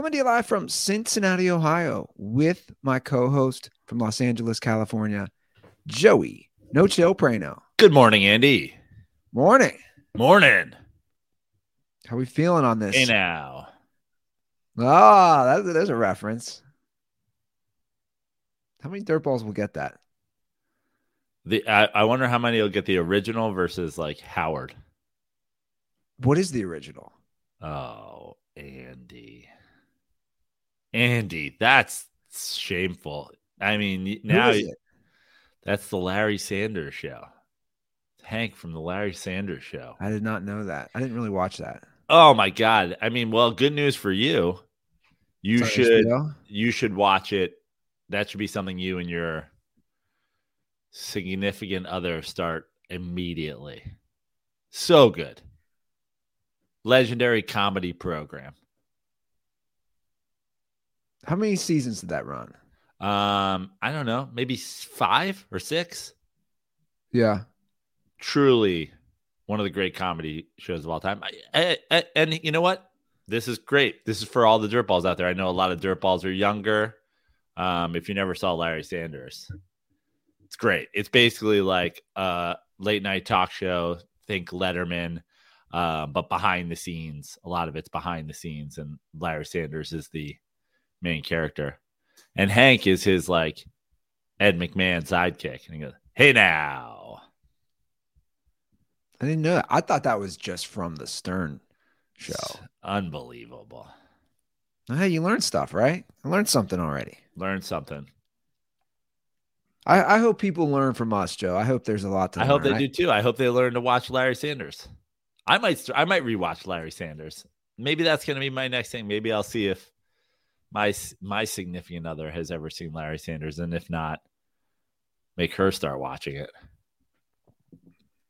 coming to you live from Cincinnati, Ohio, with my co host from Los Angeles, California, Joey No Chill Prano. Good morning, Andy. Morning. Morning. How are we feeling on this? Hey now. Ah, that, there's a reference. How many dirt balls will get that? The I, I wonder how many will get the original versus like Howard. What is the original? Oh, Andy. Andy, that's shameful. I mean, now that's the Larry Sanders show. Hank from the Larry Sanders show. I did not know that. I didn't really watch that. Oh my god. I mean, well, good news for you. You should HBO? you should watch it. That should be something you and your significant other start immediately. So good. Legendary comedy program. How many seasons did that run? Um, I don't know, maybe five or six. Yeah. Truly one of the great comedy shows of all time. I, I, I- and you know what? This is great. This is for all the dirtballs out there. I know a lot of dirtballs are younger. Um, if you never saw Larry Sanders, it's great. It's basically like a late night talk show. Think Letterman, uh, but behind the scenes. A lot of it's behind the scenes, and Larry Sanders is the main character, and Hank is his like Ed McMahon sidekick. And he goes, "Hey now." I didn't know that. I thought that was just from the Stern show. It's unbelievable. Hey, you learned stuff, right? I learned something already. Learn something. I, I hope people learn from us, Joe. I hope there's a lot to I hope learn. they do too. I hope they learn to watch Larry Sanders. I might I might rewatch Larry Sanders. Maybe that's going to be my next thing. Maybe I'll see if my my significant other has ever seen Larry Sanders, and if not, make her start watching it.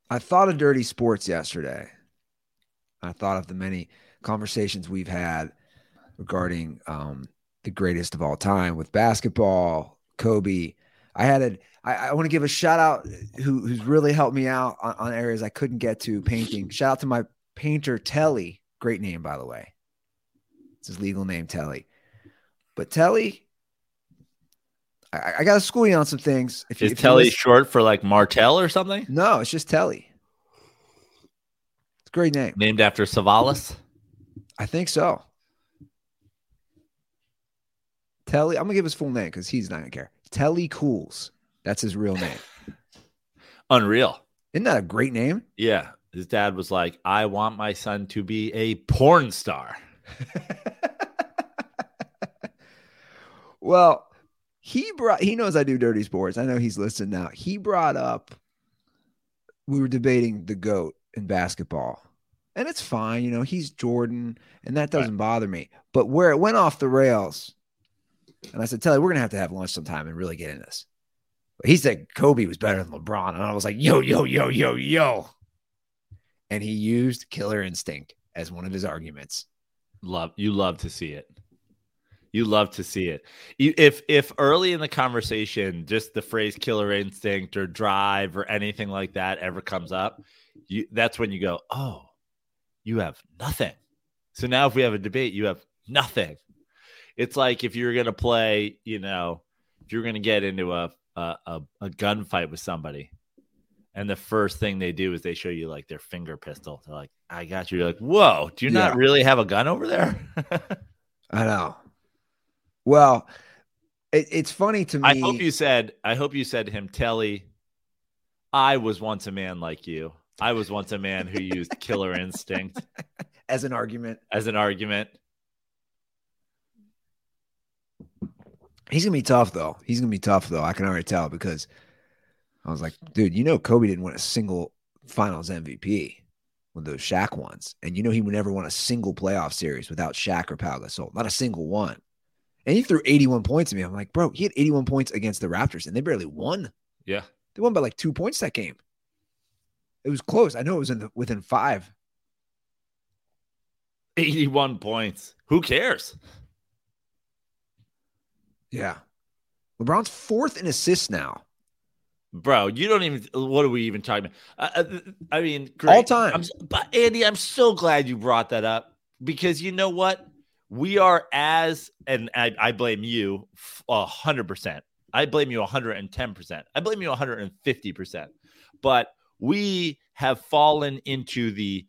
I thought of dirty sports yesterday. I thought of the many conversations we've had regarding um, the greatest of all time with basketball, Kobe. I had a. I, I want to give a shout out who, who's really helped me out on, on areas I couldn't get to painting. Shout out to my painter Telly. Great name, by the way. It's his legal name, Telly. But Telly, I, I got to school you on some things. If you, Is if Telly listen- short for like Martell or something? no, it's just Telly. It's a great name. Named after Savalas? I think so. Telly, I'm gonna give his full name because he's not gonna care. Telly Cools. That's his real name. Unreal. Isn't that a great name? Yeah. His dad was like, I want my son to be a porn star. well, he brought he knows I do dirty sports. I know he's listening now. He brought up we were debating the GOAT in basketball. And it's fine, you know, he's Jordan, and that doesn't bother me. But where it went off the rails, and I said, Telly, we're gonna have to have lunch sometime and really get in this. But he said Kobe was better than LeBron. And I was like, yo, yo, yo, yo, yo. And he used killer instinct as one of his arguments. Love you love to see it. You love to see it. If if early in the conversation just the phrase killer instinct or drive or anything like that ever comes up, you that's when you go, "Oh, you have nothing." So now if we have a debate, you have nothing. It's like if you're going to play, you know, if you're going to get into a a, a a gunfight with somebody and the first thing they do is they show you like their finger pistol. They're like, "I got you." You're like, "Whoa, do you Yeah. not really have a gun over there?" I know. Well, it, it's funny to me. I hope you said, I hope you said to him, Telly, I was once a man like you. I was once a man who used killer instinct as an argument. as an argument. He's gonna be tough though. He's gonna be tough though. I can already tell because I was like, dude, you know, Kobe didn't win a single Finals MVP with those Shaq ones, and you know he would never win a single playoff series without Shaq or Pau Gasol, not a single one. And he threw 81 points at me. I'm like, bro, he had 81 points against the Raptors and they barely won. Yeah. They won by like two points that game. It was close. I know it was in the, within five. 81 points. Who cares? Yeah. LeBron's fourth in assists now. Bro, you don't even. What are we even talking about? Uh, I mean, great. all time. I'm, but Andy, I'm so glad you brought that up because you know what? We are as, and I, I blame you hundred percent. I blame you 110 percent. I blame you 150 percent. But we have fallen into the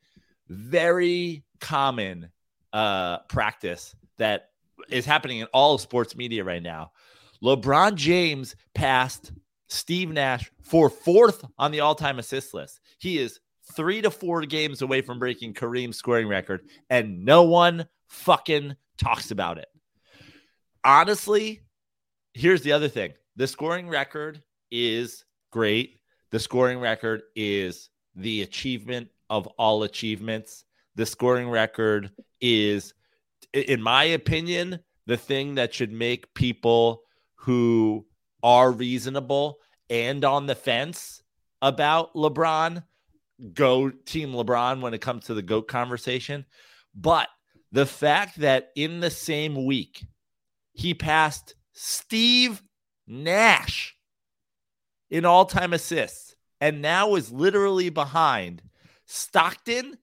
very common uh, practice that is happening in all sports media right now. LeBron James passed Steve Nash for fourth on the all time assist list. He is three to four games away from breaking Kareem's scoring record, and no one fucking talks about it. Honestly, here's the other thing the scoring record is great. The scoring record is the achievement of all achievements. The scoring record is, in my opinion, the thing that should make people who are reasonable and on the fence about LeBron go team LeBron when it comes to the GOAT conversation. But the fact that in the same week he passed Steve Nash in all time assists and now is literally behind Stockton,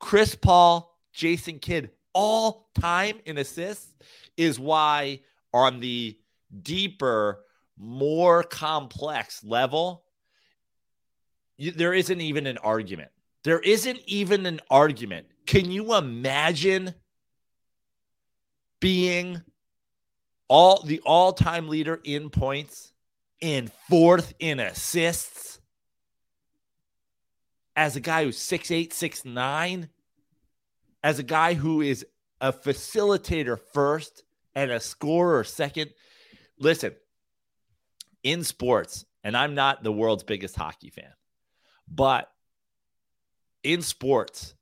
Chris Paul, Jason Kidd, all time in assists is why on the deeper, more complex level, you, there isn't even an argument. There isn't even an argument. Can you imagine being all the all-time leader in points and fourth in assists as a guy who's six eight, six nine, as a guy who is a facilitator first and a scorer second. Listen, in sports, and I'm not the world's biggest hockey fan, but in sports,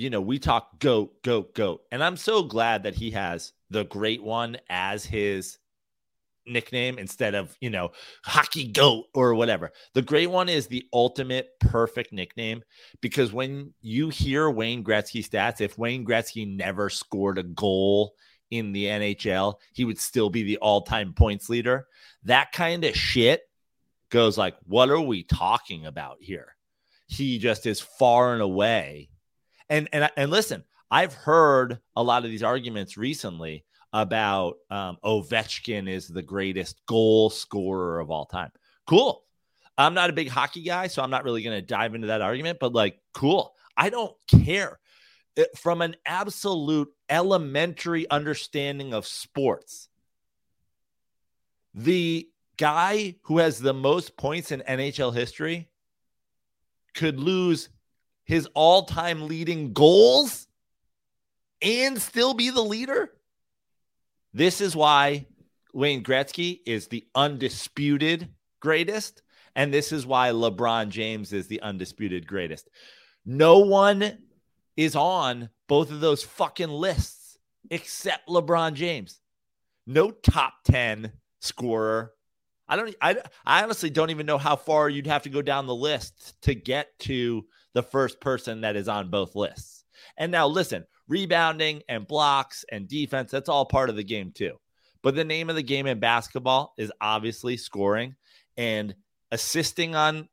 you know, we talk goat, goat, goat. And I'm so glad that he has the great one as his nickname instead of, you know, hockey goat or whatever. The great one is the ultimate perfect nickname because when you hear Wayne Gretzky stats, if Wayne Gretzky never scored a goal in the NHL, he would still be the all time points leader. That kind of shit goes like, what are we talking about here? He just is far and away. And and and listen, I've heard a lot of these arguments recently about um, Ovechkin is the greatest goal scorer of all time. Cool. I'm not a big hockey guy, so I'm not really going to dive into that argument, but like, cool. I don't care. It, from an absolute elementary understanding of sports, the guy who has the most points in NHL history could lose his all time leading goals and still be the leader. This is why Wayne Gretzky is the undisputed greatest. And this is why LeBron James is the undisputed greatest. No one is on both of those fucking lists except LeBron James. No top 10 scorer. I don't I, I honestly don't even know how far you'd have to go down the list to get to the first person that is on both lists. And now listen, rebounding and blocks and defense, that's all part of the game too. But the name of the game in basketball is obviously scoring and assisting on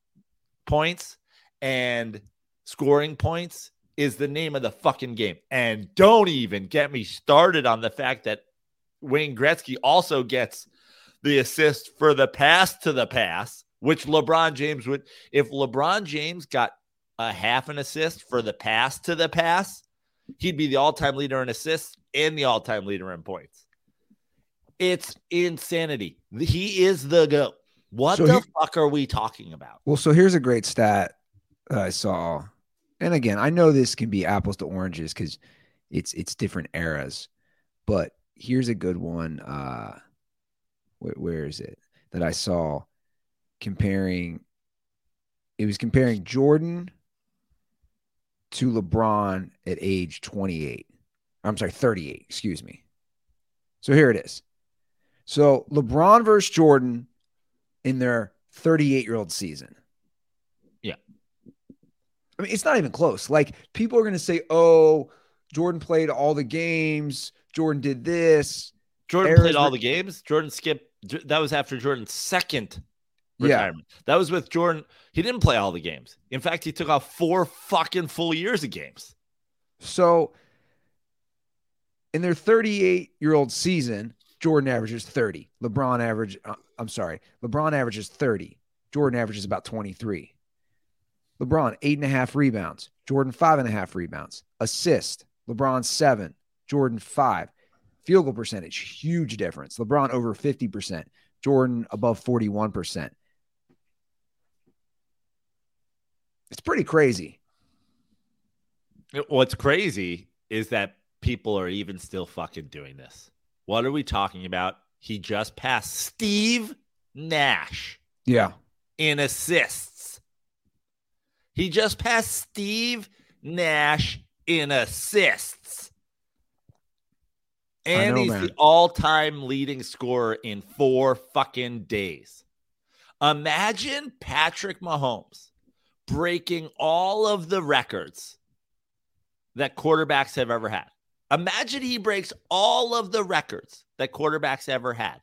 points and scoring points is the name of the fucking game. And don't even get me started on the fact that Wayne Gretzky also gets the assist for the pass to the pass, which LeBron James would. If LeBron James got a half an assist for the pass to the pass, he'd be the all time leader in assists and the all time leader in points. It's insanity. He is the GOAT. What so the he, fuck are we talking about? Well, so here's a great stat I saw and again, I know this can be apples to oranges because it's it's different eras, but here's a good one. Uh, where, where is it that I saw comparing? It was comparing Jordan to LeBron at age 28. I'm sorry, 38. Excuse me. So here it is. So LeBron versus Jordan in their 38 year old season. Yeah. I mean, it's not even close. Like people are going to say, oh, Jordan played all the games. Jordan did this. Jordan Errors played all were- the games. Jordan skipped. That was after Jordan's second Yeah. retirement. That was with Jordan. He didn't play all the games. In fact, he took off four fucking full years of games. So in their 38 year old season, Jordan averages 30. LeBron average, uh, I'm sorry, LeBron averages 30. Jordan averages about 23. LeBron, eight and a half rebounds. Jordan, five and a half rebounds. Assist. LeBron, seven. Jordan, five. Field goal percentage, huge difference. LeBron over 50%. Jordan above 41%. It's pretty crazy. What's crazy is that people are even still fucking doing this. What are we talking about? He just passed Steve Nash Yeah. in assists. He just passed Steve Nash in assists. And know, he's man. the all time leading scorer in four fucking days. Imagine Patrick Mahomes breaking all of the records that quarterbacks have ever had. Imagine he breaks all of the records that quarterbacks ever had,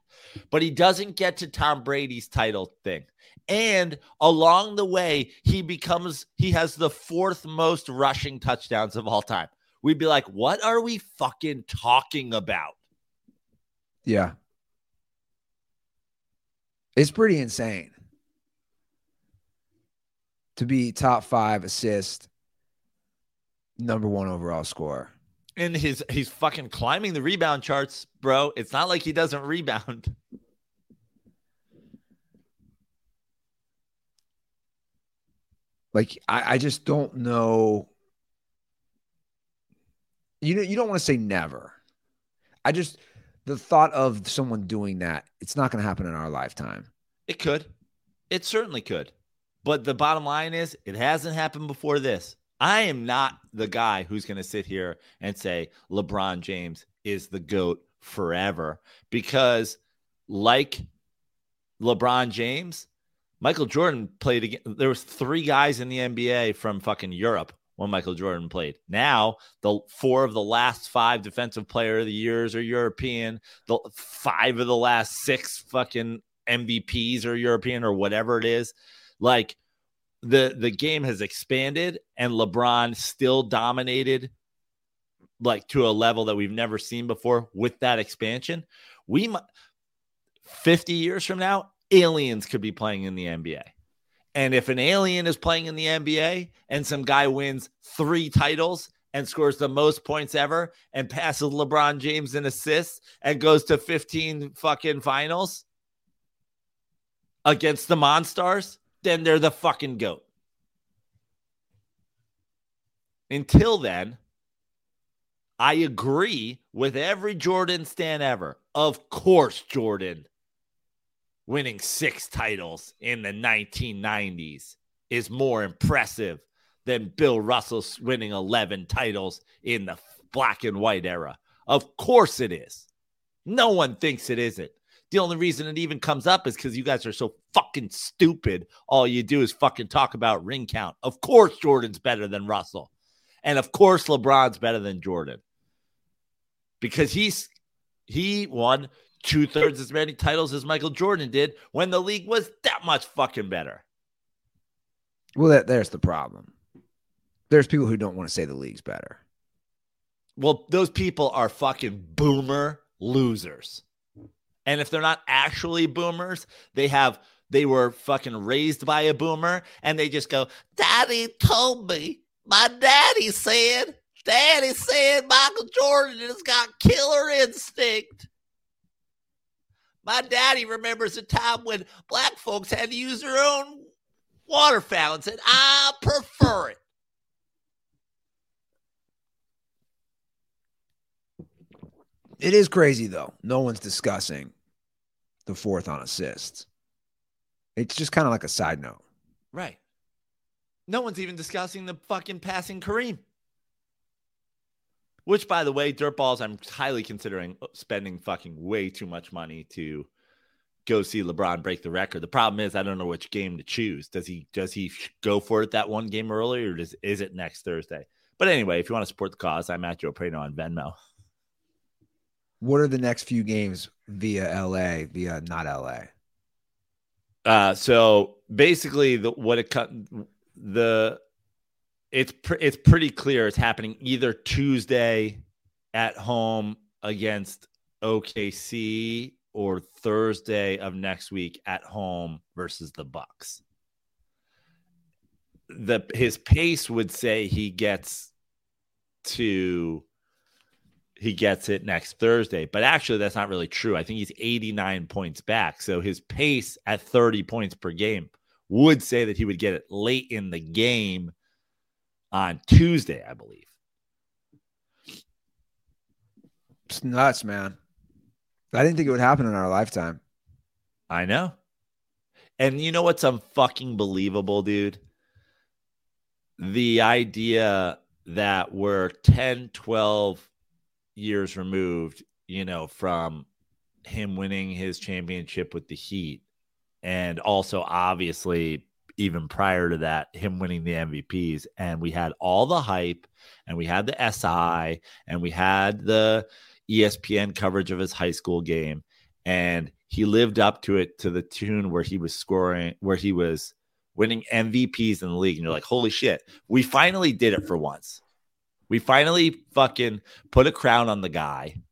but he doesn't get to Tom Brady's title thing. And along the way, he becomes, he has the fourth most rushing touchdowns of all time. We'd be like, what are we fucking talking about? Yeah. It's pretty insane to be top five assist, number one overall scorer. And his he's fucking climbing the rebound charts, bro. It's not like he doesn't rebound. Like I, I just don't know. You know, you don't want to say never. I just the thought of someone doing that, it's not going to happen in our lifetime. It could. It certainly could. But the bottom line is, it hasn't happened before this. I am not the guy who's going to sit here and say LeBron James is the GOAT forever because, like LeBron James, Michael Jordan played again. There was three guys in the NBA from fucking Europe when Michael Jordan played. Now, the four of the last five defensive player of the years are European. The five of the last six fucking MVPs are European or whatever it is. Like the the game has expanded and LeBron still dominated like to a level that we've never seen before with that expansion. We might 50 years from now, aliens could be playing in the NBA. And if an alien is playing in the NBA and some guy wins three titles and scores the most points ever and passes LeBron James in assists and goes to 15 fucking finals against the Monstars, then they're the fucking GOAT. Until then, I agree with every Jordan stan ever. Of course, Jordan winning six titles in the 1990s is more impressive than Bill Russell winning 11 titles in the black and white era. Of course it is. No one thinks it isn't. The only reason it even comes up is because you guys are so fucking stupid. All you do is fucking talk about ring count. Of course, Jordan's better than Russell. And of course, LeBron's better than Jordan because he's he won two thirds as many titles as Michael Jordan did when the league was that much fucking better. Well, that, there's the problem. There's people who don't want to say the league's better. Well, those people are fucking boomer losers. And if they're not actually boomers, they have they were fucking raised by a boomer and they just go, Daddy told me. My daddy said, Daddy said Michael Jordan has got killer instinct. My daddy remembers a time when black folks had to use their own water fountains, and I prefer it. It is crazy though. No one's discussing the fourth on assists. It's just kind of like a side note. Right. No one's even discussing the fucking passing Kareem. Which, by the way, dirt balls, I'm highly considering spending fucking way too much money to go see LeBron break the record. The problem is I don't know which game to choose. Does he does he go for it that one game early, or does is it next Thursday? But anyway, if you want to support the cause, I'm at Joe Prano on Venmo. What are the next few games via LA, via not LA? Uh, so basically, the what it cut the it's pr- it's pretty clear it's happening either Tuesday at home against OKC or Thursday of next week at home versus the Bucks. The his pace would say he gets to he gets it next Thursday, but actually that's not really true. I think he's 89 points back. So his pace at 30 points per game would say that he would get it late in the game on Tuesday, I believe. It's nuts, man. I didn't think it would happen in our lifetime. I know. And you know what's unfucking believable, dude? The idea that we're 10, 12 years removed, you know, from him winning his championship with the Heat. And also, obviously, even prior to that, him winning the MVPs. And we had all the hype and we had the SI and we had the ESPN coverage of his high school game. And he lived up to it to the tune where he was scoring, where he was winning MVPs in the league. And you're like, holy shit, we finally did it for once. We finally fucking put a crown on the guy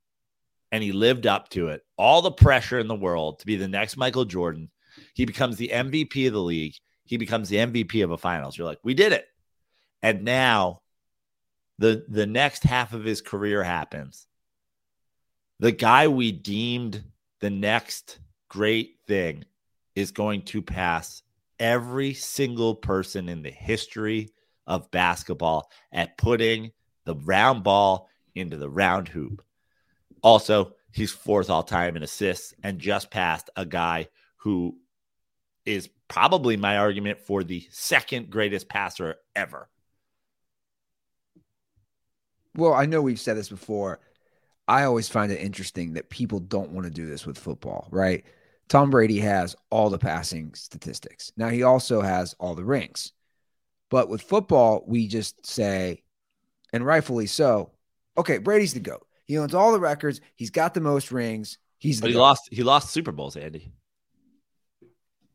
and he lived up to it. All the pressure in the world to be the next Michael Jordan. He becomes the MVP of the league he becomes the MVP of a finals. You're like, we did it. And now the the next half of his career happens. The guy we deemed the next great thing is going to pass every single person in the history of basketball at putting the round ball into the round hoop. Also, he's fourth all time in assists and just passed a guy who is probably my argument for the second greatest passer ever. Well, I know we've said this before. I always find it interesting that people don't want to do this with football, right? Tom Brady has all the passing statistics. Now he also has all the rings. But with football, we just say, and rightfully so, okay, Brady's the GOAT. He owns all the records. He's got the most rings. He's but he GOAT. lost he lost Super Bowls, Andy.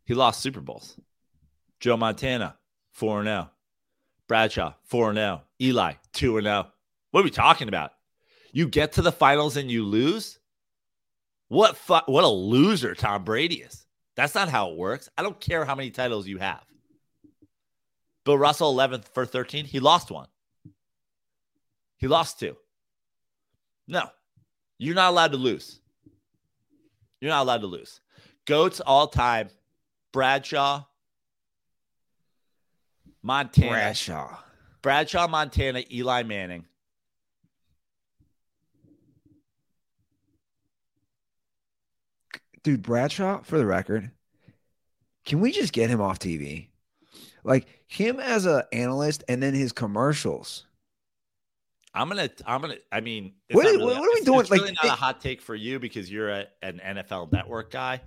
He lost Super Bowls. Joe Montana, 4 0. Bradshaw, 4 0. Eli, 2 0. What are we talking about? You get to the finals and you lose? What fu- what a loser Tom Brady is. That's not how it works. I don't care how many titles you have. Bill Russell 11th for 13, he lost one. He lost two. No. You're not allowed to lose. You're not allowed to lose. Goats all time Bradshaw, Montana, Bradshaw. Bradshaw, Montana, Eli Manning. Dude, Bradshaw, for the record, can we just get him off TV? Like him as an analyst and then his commercials. I'm gonna, I'm gonna. I mean, it's What are- really- what are we it's- doing? It's really Like, not a hot take for you because you're a, an NFL Network guy,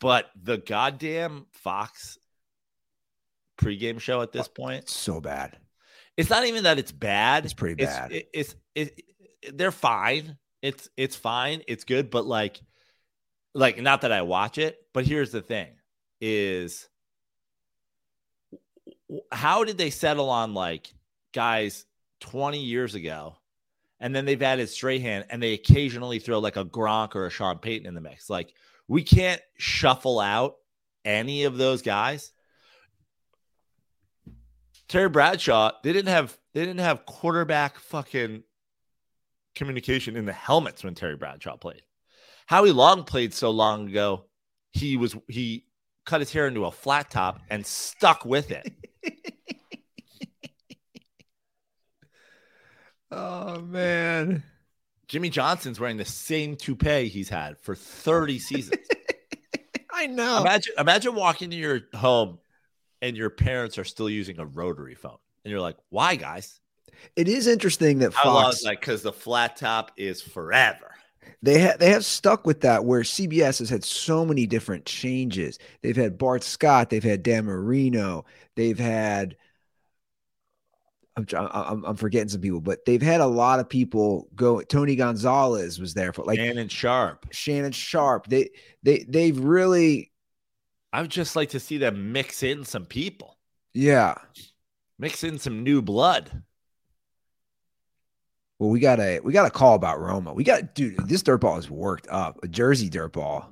but the goddamn Fox pregame show at this oh, point, So bad. it's not even that it's bad. It's pretty it's, bad. it- it's it, it- they're fine. It's it's fine. It's good, but like like not that I watch it, but here's the thing is how did they settle on like guys 20 years ago and then they've added Strahan and they occasionally throw like a Gronk or a Sean Payton in the mix. Like we can't shuffle out any of those guys. Terry Bradshaw, they didn't have they didn't have quarterback fucking communication in the helmets when Terry Bradshaw played. Howie Long played so long ago, he was he cut his hair into a flat top and stuck with it. Oh man. Jimmy Johnson's wearing the same toupee he's had for 30 seasons. I know. Imagine imagine walking to your home and your parents are still using a rotary phone. And you're like, why, guys? It is interesting that Fox that? Because the flat top is forever. they have they have stuck with that where CBS has had so many different changes. They've had Bart Scott, they've had Dan Marino, they've had I'm, I'm I'm forgetting some people, but they've had a lot of people go. Tony Gonzalez was there for like Shannon Sharpe. Shannon Sharpe. They they they've really I would just like to see them mix in some people, yeah. mix in some new blood. Well, we got a we got a call about Romo. We got dude. This dirt ball is worked up. A Jersey dirt ball.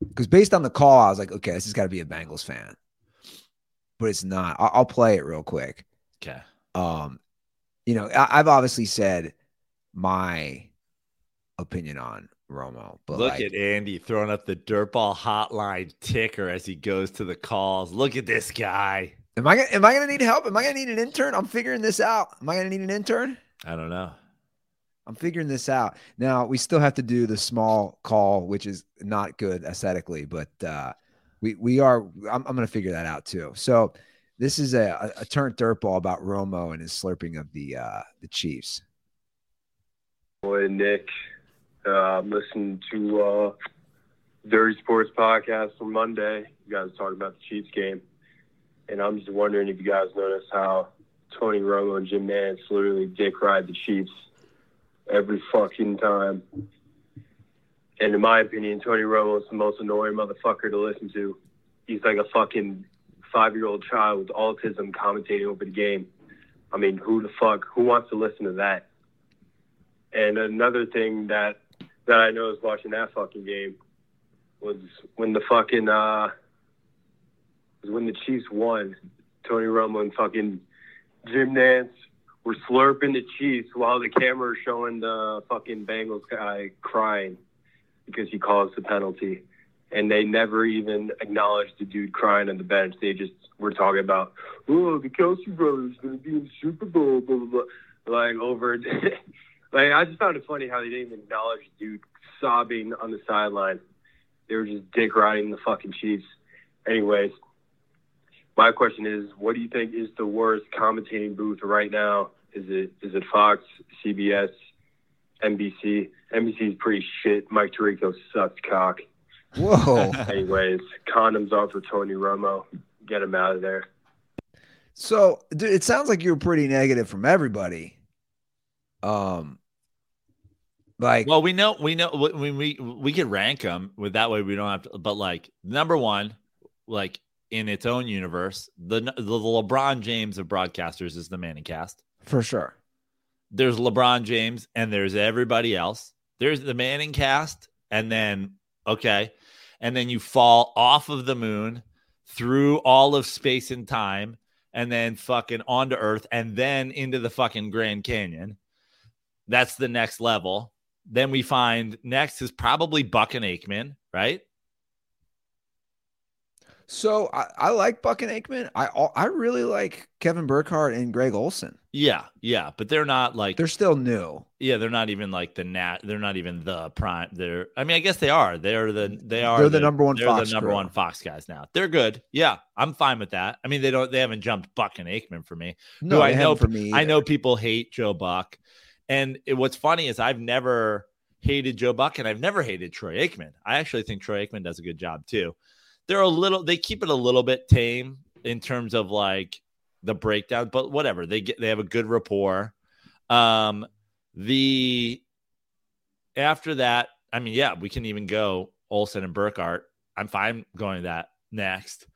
Because based on the call, I was like, okay, this has got to be a Bengals fan, but it's not. I'll, I'll play it real quick. Okay. Um, you know, I, I've obviously said my opinion on Romo, but Look like, at Andy throwing up the dirtball hotline ticker as he goes to the calls. Look at this guy. am I gonna, am I gonna need help? Am I gonna need an intern? I'm figuring this out. Am I gonna need an intern? I don't know. I'm figuring this out. Now we still have to do the small call, which is not good aesthetically, but uh, we we are. I'm, I'm going to figure that out too. So this is a, a, a dirt ball about Romo and his slurping of the uh, the Chiefs. boy Nick. Uh, listening to uh, Dirty Sports podcast from Monday. You guys talking about the Chiefs game, and I'm just wondering if you guys noticed how Tony Romo and Jim Nantz literally dick ride the Chiefs every fucking time. And in my opinion, Tony Romo is the most annoying motherfucker to listen to. He's like a fucking five year old child with autism commentating over the game. I mean, who the fuck? Who wants to listen to that? And another thing that that I noticed watching that fucking game was when the fucking uh was when the Chiefs won. Tony Romo and fucking Jim Nantz were slurping the Chiefs while the camera was showing the fucking Bengals guy crying because he caused the penalty. And they never even acknowledged the dude crying on the bench. They just were talking about, oh, the Kelce brothers going to be in the Super Bowl, blah, blah, blah. Like, over. like, I just found it funny how they didn't even acknowledge the dude sobbing on the sideline. They were just dick riding the fucking Chiefs. Anyways, my question is, what do you think is the worst commentating booth right now? Is it is it Fox, CBS, NBC? NBC is pretty shit. Mike Tirico sucks cock. Whoa! Anyways, condoms are for Tony Romo. Get him out of there. so, dude, it sounds like you were pretty negative from everybody. Um, like, Well, we know we know when we we could rank them with that way we don't have to. But like number one, like in its own universe, the the LeBron James of broadcasters is the Manning cast. for sure. There's LeBron James and there's everybody else. There's the Manning cast, and then okay, and then you fall off of the moon through all of space and time, and then fucking onto Earth, and then into the fucking Grand Canyon. That's the next level. Then we find next is probably Buck and Aikman, right? So I, I like Buck and Aikman. I I really like Kevin Burkhardt and Greg Olsen. Yeah, yeah, but they're not like They're still new. yeah, they're not even like the nat. They're not even the prime. They're I mean, I guess they are. They're the they are. They're the number one They're Fox the number one Fox guys now. They're good. Yeah, I'm fine with that. I mean, they don't. They haven't jumped Buck and Aikman for me. No, I know for me. I know people hate Joe Buck, and it, what's funny is I've never hated Joe Buck, and I've never hated Troy Aikman. I actually think Troy Aikman does a good job too. They're a little. They keep it a little bit tame in terms of like the breakdown, but whatever. They get. They have a good rapport. Um, the after that, I mean, yeah, we can even go Olsen and Burkhardt. I'm fine going that next.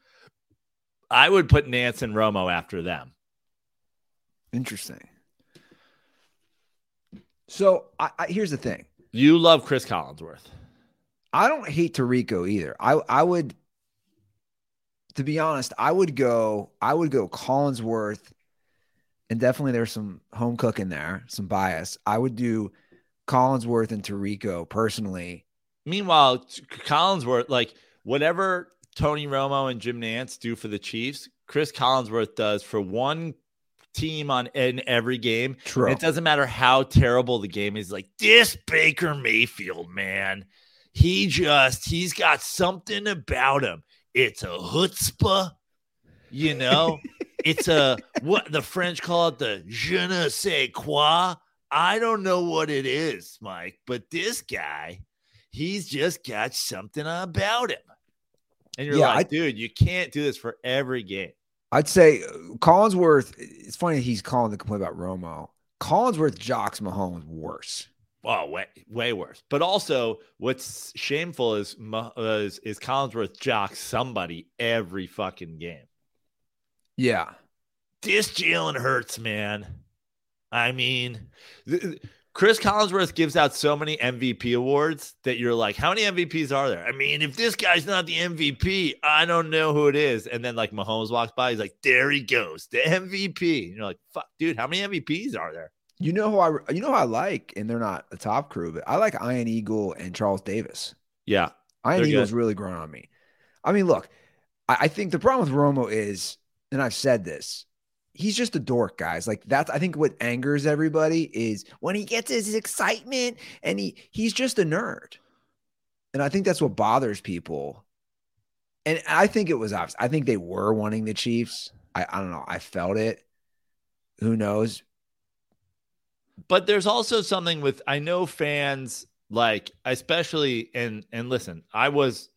I would put Nantz and Romo after them. Interesting. So I, I, here's the thing. You love Cris Collinsworth. I don't hate Tirico either. I I would, to be honest, I would go. I would go Collinsworth, and definitely there's some home cook in there, some bias. I would do Collinsworth and Tirico personally. Meanwhile, Collinsworth, like whatever Tony Romo and Jim Nantz do for the Chiefs, Cris Collinsworth does for one team on in every game. True. It doesn't matter how terrible the game is. Like this Baker Mayfield, man, he just he's got something about him. It's a chutzpah, you know. it's a what the French call it the je ne sais quoi. I don't know what it is, Mike, but this guy, he's just got something about him. And you're Yeah, like, I- dude, you can't do this for every game. I'd say uh, Collinsworth. It's funny he's calling the complaint about Romo. Collinsworth jocks Mahomes worse. Oh, way, way worse. But also, what's shameful is is, is Collinsworth jocks somebody every fucking game. Yeah, This Jalen Hurts, man. I mean, th- Cris Collinsworth gives out so many MVP awards that you're like, how many MVPs are there? I mean, if this guy's not the MVP, I don't know who it is. And then like Mahomes walks by, he's like, there he goes, the MVP. And you're like, fuck, dude, how many MVPs are there? You know who I you know who I like, and they're not a top crew, but I like Ian Eagle and Charles Davis. Yeah, Iron Eagle's good. really grown on me. I mean, look, I, I think the problem with Romo is, and I've said this, he's just a dork, guys. Like that's I think what angers everybody is when he gets his excitement and he he's just a nerd. And I think that's what bothers people. And I think it was obvious. I think they were wanting the Chiefs. I, I don't know. I felt it. Who knows? But there's also something with I know fans like especially and and listen, I was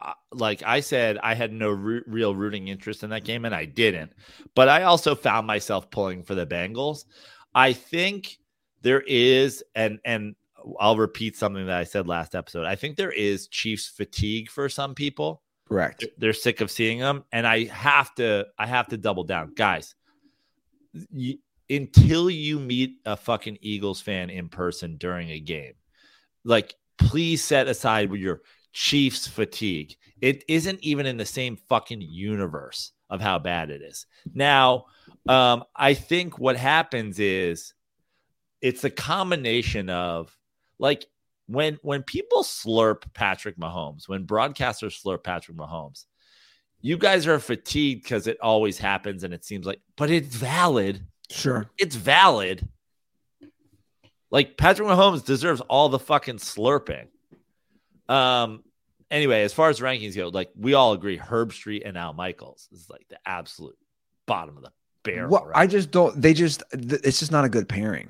uh, like I said I had no re- real rooting interest in that game and I didn't. But I also found myself pulling for the Bengals. I think there is and and I'll repeat something that I said last episode. I think there is Chiefs fatigue for some people Correct. they're sick of seeing them and i have to i have to double down guys you, until you meet a fucking eagles fan in person during a game. Like please set aside your chiefs fatigue. It isn't even in the same fucking universe of how bad it is. Now um i think what happens is it's a combination of like when when people slurp Patrick Mahomes, when broadcasters slurp Patrick Mahomes, you guys are fatigued because it always happens and it seems like, but it's valid. Sure. It's valid. Like Patrick Mahomes deserves all the fucking slurping. Um. Anyway, as far as rankings go, like we all agree, Herbstreit and Al Michaels is like the absolute bottom of the barrel. Well, right? I just don't. They just. It's just not a good pairing.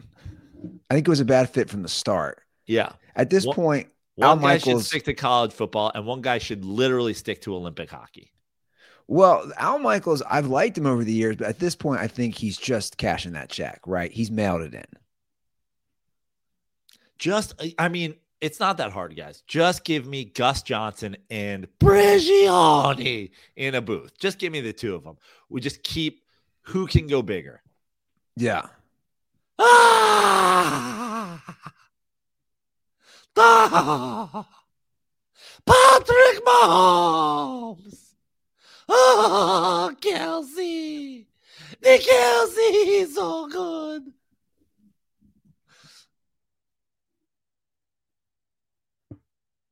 I think it was a bad fit from the start. yeah. At this Well- point, One Al guy should Michaels- stick to college football, and one guy should literally stick to Olympic hockey. Well, Al Michaels, I've liked him over the years, but at this point, I think he's just cashing that check. Right? He's mailed it in. Just, I mean, it's not that hard, guys. Just give me Gus Johnson and Brigioni in a booth. Just give me the two of them. We just keep who can go bigger. Yeah. Ah! Ah! Patrick Mahomes. Oh, Kelce. The Kelce is so good.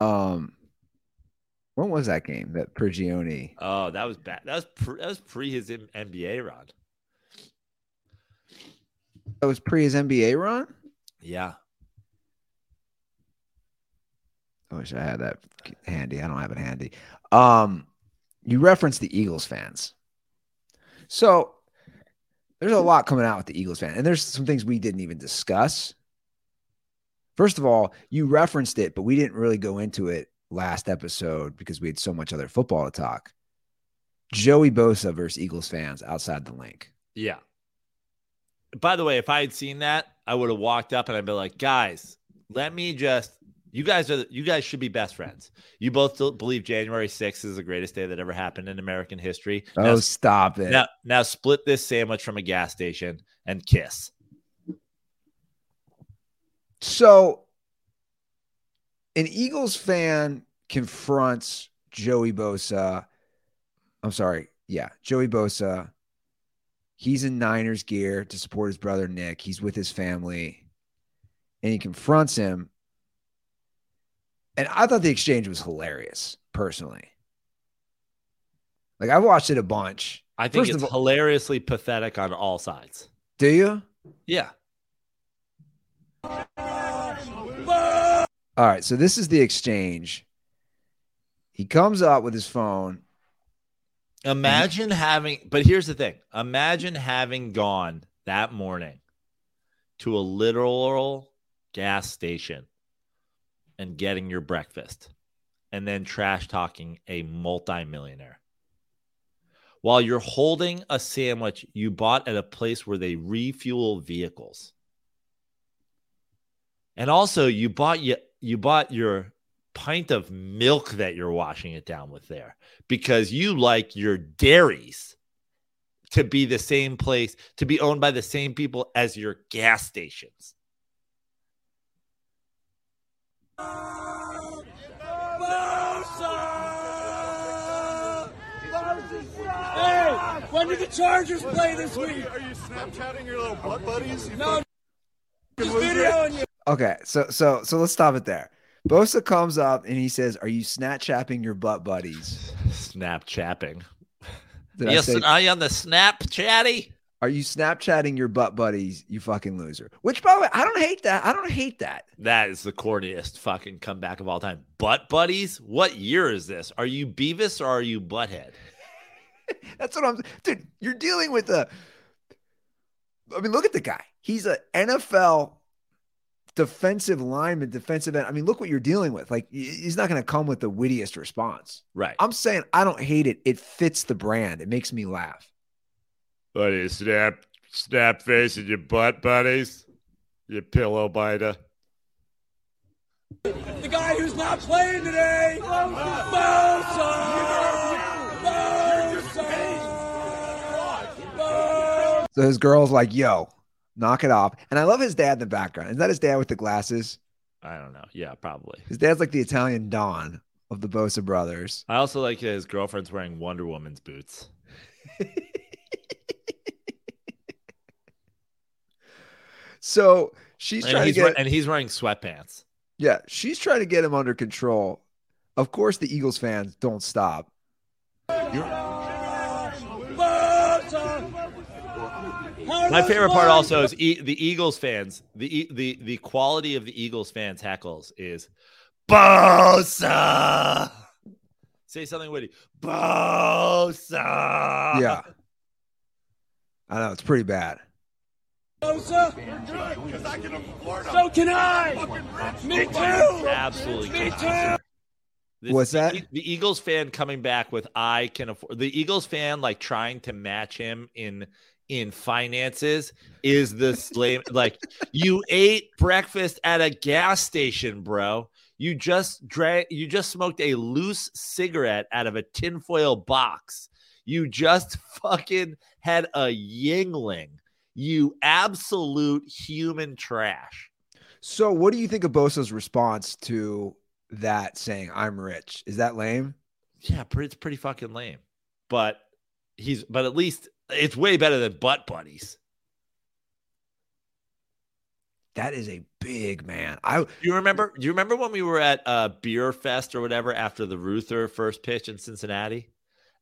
Um, when was that game? That Prigioni. Oh, that was bad. That was pre, that was pre his M- NBA run. That was pre his NBA run. Yeah. I wish I had that handy. I don't have it handy. Um, you referenced the Eagles fans. So there's a lot coming out with the Eagles fan, and there's some things we didn't even discuss. First of all, you referenced it, but we didn't really go into it last episode because we had so much other football to talk. Joey Bosa versus Eagles fans outside the Linc. Yeah. By the way, if I had seen that, I would have walked up and I'd be like, guys, let me just. You guys are. You guys should be best friends. You both believe January 6th is the greatest day that ever happened in American history. Oh, Now, stop it. now, now split this sandwich from a gas station and kiss. So, an Eagles fan confronts Joey Bosa. I'm sorry. Yeah, Joey Bosa. He's in Niners gear to support his brother Nick. He's with his family and he confronts him. And I thought the exchange was hilarious, personally. Like, I've watched it a bunch. I think First it's all- hilariously pathetic on all sides. Do you? Yeah. All right, so this is the exchange. He comes up with his phone Imagine having, but here's the thing imagine having gone that morning to a literal gas station and getting your breakfast and then trash talking a multimillionaire while you're holding a sandwich you bought at a place where they refuel vehicles. And also you bought you, you bought your pint of milk that you're washing it down with there because you like your dairies to be the same place, to be owned by the same people as your gas stations. Hey, when do the Chargers play this week? Are you Snapchatting your little butt buddies? You No, just videoing you. Okay, so so so let's stop it there. Bosa comes up and he says, "Are you snapchapping your butt buddies?" Snapchatting. Did I Yes, say, are you on the Snapchatty? "Are you snapchatting your butt buddies?" You fucking loser. Which, by the way, I don't hate that. I don't hate that. That is the corniest fucking comeback of all time. Butt buddies? What year is this? Are you Beavis or are you Butthead? That's what I'm. Dude, you're dealing with a. I mean, look at the guy. He's an NFL defensive lineman, defensive end. I mean, look what you're dealing with. Like, he's not going to come with the wittiest response. Right. I'm saying I don't hate it. It fits the brand. It makes me laugh. What is snap snap facing your butt buddies? You pillow biter. The guy who's not playing today, Bosa. Bosa. Bosa. So his girl's like, "Yo, knock it off." And I love his dad in the background. Is that his dad with the glasses? I don't know. Yeah, probably. His dad's like the Italian Don of the Bosa brothers. I also like his girlfriend's wearing Wonder Woman's boots. So she's And trying to get we- and he's wearing sweatpants. Yeah, she's trying to get him under control. Of course, the Eagles fans don't stop. My favorite part also is e- the Eagles fans. The e- the the quality of the Eagles fans heckles is Bosa. Say something witty. Bosa. Yeah. I know, it's pretty bad. Bosa. So can I. Me too. Absolutely. Me too. This- What's that? The, the Eagles fan coming back with I can afford the Eagles fan like trying to match him in in finances is the slave like you ate breakfast at a gas station, bro. You just drank you just smoked a loose cigarette out of a tinfoil box. You just fucking had a Yuengling. You absolute human trash. So, what do you think of Bosa's response to that saying, I'm rich? Is that lame? Yeah, it's pretty fucking lame. But he's but at least it's way better than butt buddies. That is a big man. I You remember? You remember when we were at uh, Beer Fest or whatever after the Ruther first pitch in Cincinnati,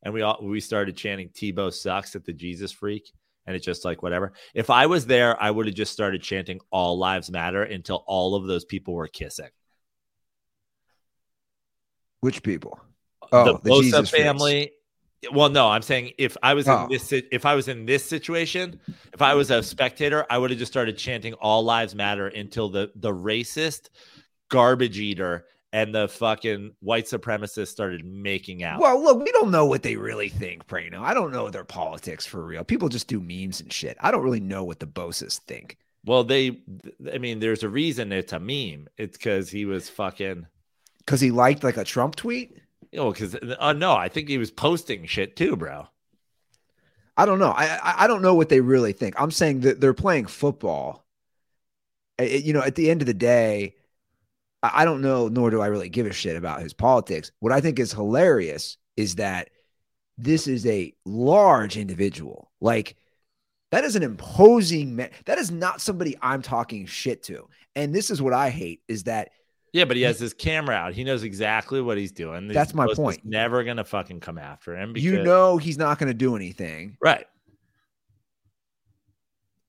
and we all we started chanting "Tebow sucks" at the Jesus Freak, and it's just like whatever. If I was there, I would have just started chanting "All lives matter" until all of those people were kissing. which people? Oh, the, the Bosa Jesus family. Well, no, I'm saying if I was Oh. in this if I was in this situation, if I was a spectator, I would have just started chanting "All lives matter" until the the racist, garbage eater, and the fucking white supremacists started making out. Well, look, we don't know what they really think, Prano. I don't know their politics for real. People just do memes and shit. I don't really know what the Bosas think. Well, they, I mean, there's a reason it's a meme. It's because he was fucking. Because he liked like a Trump tweet? You know, because uh, no, I think he was posting shit too, bro. I don't know. I, I don't know what they really think. I'm saying that they're playing football. I- I- you know, at the end of the day, I don't know, nor do I really give a shit about his politics. What I think is hilarious is that this is a large individual. Like, that is an imposing man. That is not somebody I'm talking shit to. And this is what I hate is that Yeah, but he has his camera out. He knows exactly what he's doing. That's my point. Never gonna fucking come after him. Because, you know he's not going to do anything. right?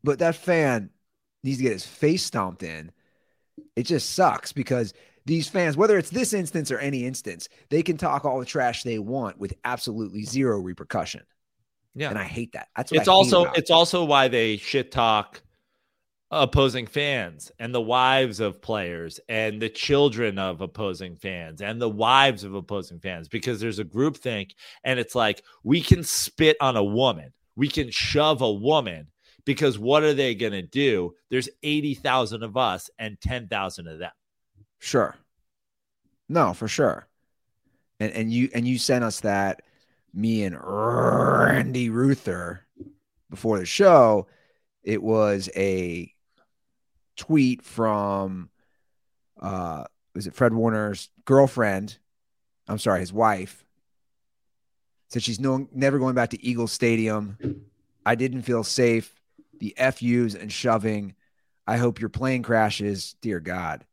but that fan needs to get his face stomped in. It just sucks because these fans, whether it's this instance or any instance, they can talk all the trash they want with absolutely zero repercussion. Yeah. And I hate that. That's what it's also about it. it's also why they shit talk opposing fans and the wives of players and the children of opposing fans and the wives of opposing fans because there's a group think and it's like we can spit on a woman we can shove a woman because what are they going to do there's 80,000 of us and 10,000 of them Sure. No, for sure. And and you and you sent us that me and Randy Ruther before the show. It was a tweet from uh was it Fred Warner's girlfriend? I'm sorry, his wife. Said she's no never going back to Eagle Stadium. I didn't feel safe. The FUs and shoving. I hope your plane crashes. Dear God.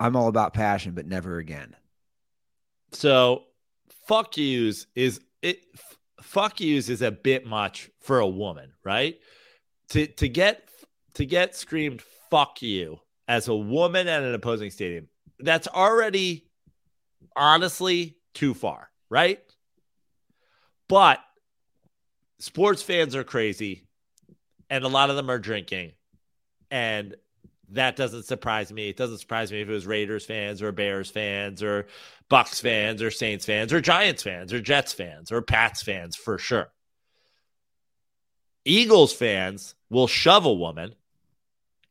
I'm all about passion, but never again. So, fuck yous is it. f- Fuck yous is a bit much for a woman, right? To to get to get screamed "fuck you" as a woman at an opposing stadium, that's already honestly too far, right? But sports fans are crazy, and a lot of them are drinking, and that doesn't surprise me. It doesn't surprise me if it was Raiders fans or Bears fans or Bucks fans or Saints fans or Giants fans or Jets fans or Pats fans for sure. Eagles fans will shove a woman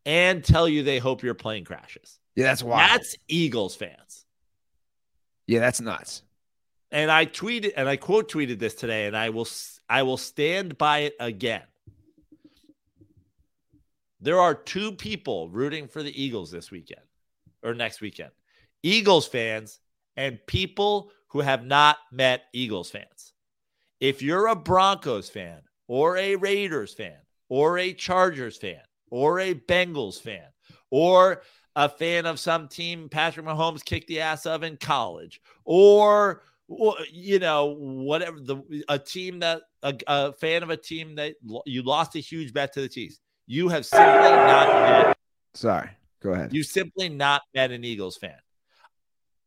and tell you they hope your plane crashes. Yeah, that's wild. That's Eagles fans. yeah, that's nuts. And I tweeted and I quote tweeted this today and I will I will stand by it again. There are two people rooting for the Eagles this weekend or next weekend. Eagles fans and people who have not met Eagles fans. If you're a Broncos fan or a Raiders fan or a Chargers fan or a Bengals fan or a fan of some team Patrick Mahomes kicked the ass of in college or you know whatever the a team that a, a fan of a team that you lost a huge bet to the Chiefs. You have simply not met Sorry. Go ahead. you simply not met an Eagles fan.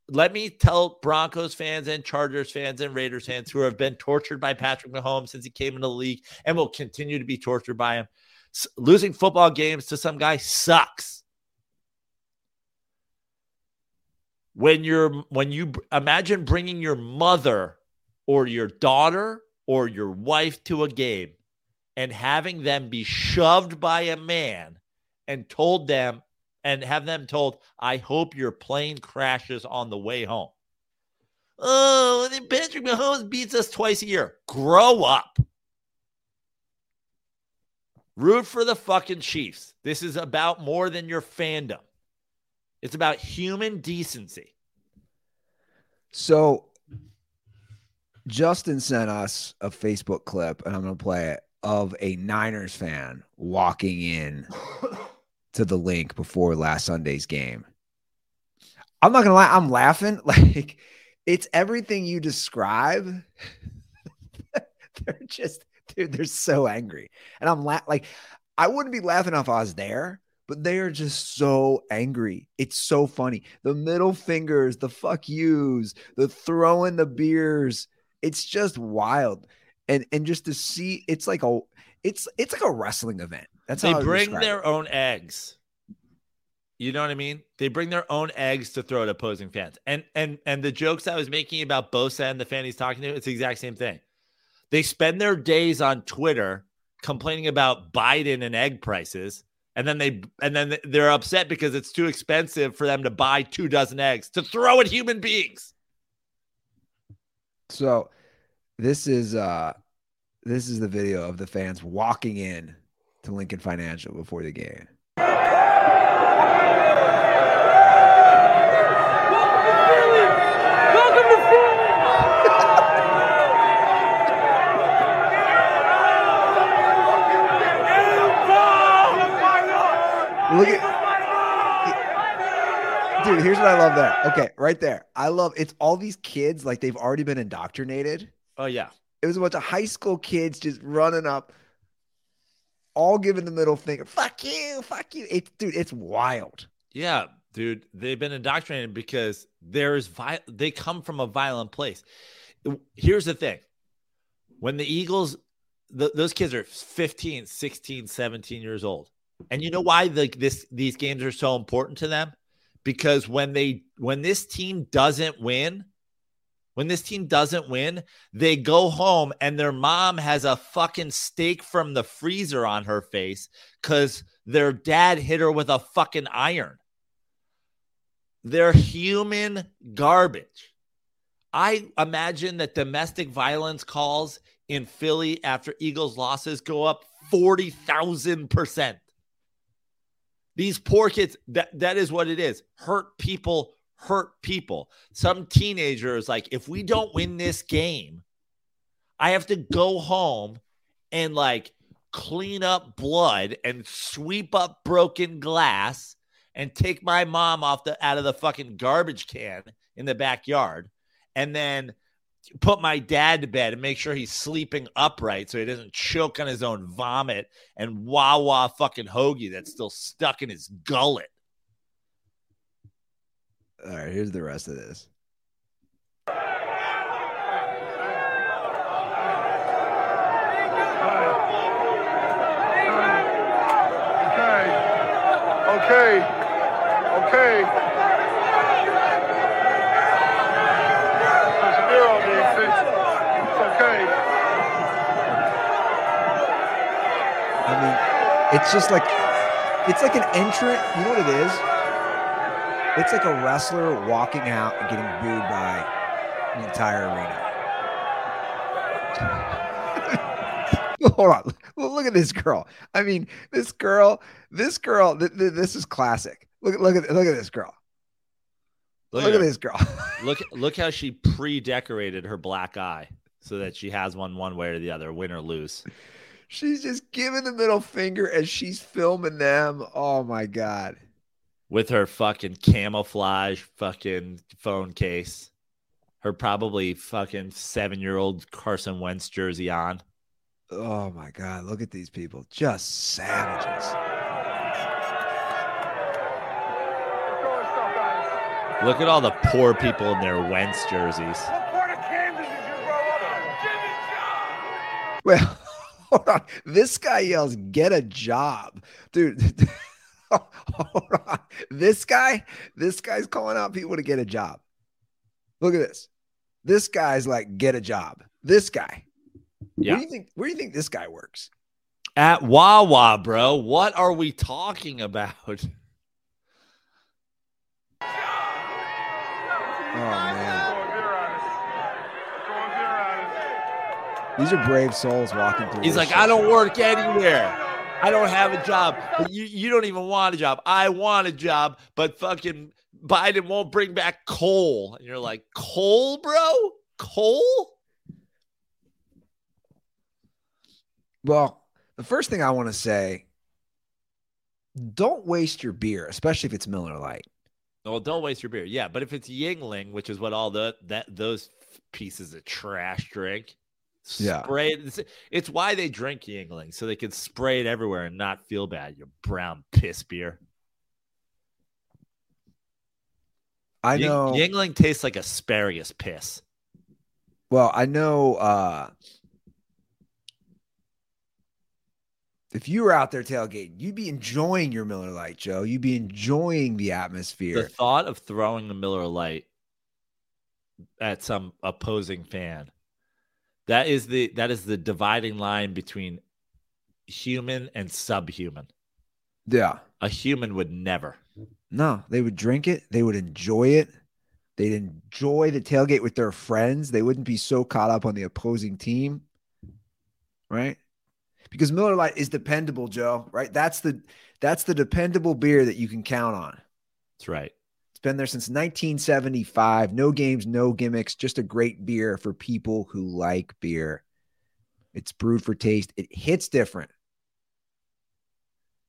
Let me tell Broncos fans and Chargers fans and Raiders fans who have been tortured by Patrick Mahomes since he came into the league and will continue to be tortured by him. Losing football games to some guy sucks. When you're when you imagine bringing your mother or your daughter or your wife to a game and having them be shoved by a man and told them and have them told, I hope your plane crashes on the way home. Oh, Patrick Mahomes beats us twice a year. Grow up. Root for the fucking Chiefs. This is about more than your fandom. It's about human decency. So Justin sent us a Facebook clip, and I'm going to play it of a Niners fan walking in to the Linc before last Sunday's game. I'm not to lie, I'm laughing. Like, it's everything you describe. they're just, dude, they're so angry. And I'm la- like, I wouldn't be laughing if I was there, but they are just so angry. It's so funny. The middle fingers, the fuck yous, the throwing the beers. It's just wild. And and just to see it's like a it's it's like a wrestling event. That's They how I would bring their it. own eggs. You know what I mean? They bring their own eggs to throw at opposing fans. And and and the jokes I was making about Bosa and the fan he's talking to, it's the exact same thing. They spend their days on Twitter complaining about Biden and egg prices, and then they and then they're upset because it's too expensive for them to buy two dozen eggs to throw at human beings. So this is uh this is the video of the fans walking in to Lincoln Financial before the game. Look at Dude, here's what I love there. Okay, right there. I love it's all these kids like they've already been indoctrinated. Oh yeah. It was a bunch of high school kids just running up, all giving the middle finger. Fuck you, fuck you. It's dude, it's wild. Yeah. dude. They've been indoctrinated because there's vi- they come from a violent place. Here's the thing. When the Eagles th- those kids are 15, 16, 17 years old. And you know why the, this these games are so important to them? Because when they when this team doesn't win, when this team doesn't win, they go home and their mom has a fucking steak from the freezer on her face because their dad hit her with a fucking iron. They're human garbage. I imagine that domestic violence calls in Philly after Eagles losses go up 40,000%. These poor kids, that, that is what it is. Hurt people hurt people. Some teenagers like, if we don't win this game, I have to go home and like clean up blood and sweep up broken glass and take my mom off the out of the fucking garbage can in the backyard and then put my dad to bed and make sure he's sleeping upright so he doesn't choke on his own vomit and wah wah fucking hoagie that's still stuck in his gullet. All right, here's the rest of this. Okay. Okay. There's a beer on me. It's, it's okay. I mean, it's just like it's like an entrant. You know what it is? It's like a wrestler walking out and getting booed by the entire arena. Hold on. Look at this girl. I mean, this girl, this girl, th- th- this is classic. Look, look at look at this girl. Look, Look, at her. this girl. Look look how she pre-decorated her black eye so that she has one one way or the other, win or lose. she's just giving the middle finger as she's filming them. Oh my god. With her fucking camouflage fucking phone case. Her probably fucking seven year old Carson Wentz jersey on. Oh my god. Look at these people. Just savages. Look at all the poor people in their Wentz jerseys. What part of Kansas did you grow up in? Give me job. Well, hold on. This guy yells, "Get a job, dude." hold on. This guy, this guy's calling out people to get a job. Look at this. This guy's like, "Get a job." This guy. Yeah. Where do you think? Where do you think this guy works? At Wawa, bro. What are we talking about? Oh man, Throwing beer at us. Throwing beer at us. these are brave souls walking through. He's like, shit. I don't work anywhere. I don't have a job. You, you don't even want a job. I want a job, but fucking Biden won't bring back coal. And you're like, coal, bro? Coal? Well, the first thing I want to say: don't waste your beer, especially if it's Miller Lite. Well, don't waste your beer. Yeah, but if it's Yuengling, which is what all the that those pieces of trash drink, Yeah. spray it. It's, it's why they drink Yuengling so they can spray it everywhere and not feel bad. You brown piss beer. I Ying- know. Yuengling tastes like asparagus piss. Well, I know uh if you were out there tailgating, you'd be enjoying your Miller Lite, Joe. You'd be enjoying the atmosphere. The thought of throwing the Miller Lite at some opposing fan that is the that is the dividing line between human and subhuman. yeah. A human would never. No, they would drink it. They would enjoy it. They'd enjoy the tailgate with their friends. They wouldn't be so caught up on the opposing team. Right? Because Miller Lite is dependable, Joe, right? That's the that's the dependable beer that you can count on. That's right. It's been there since 1975. No games, no gimmicks, just a great beer for people who like beer. It's brewed for taste. It hits different.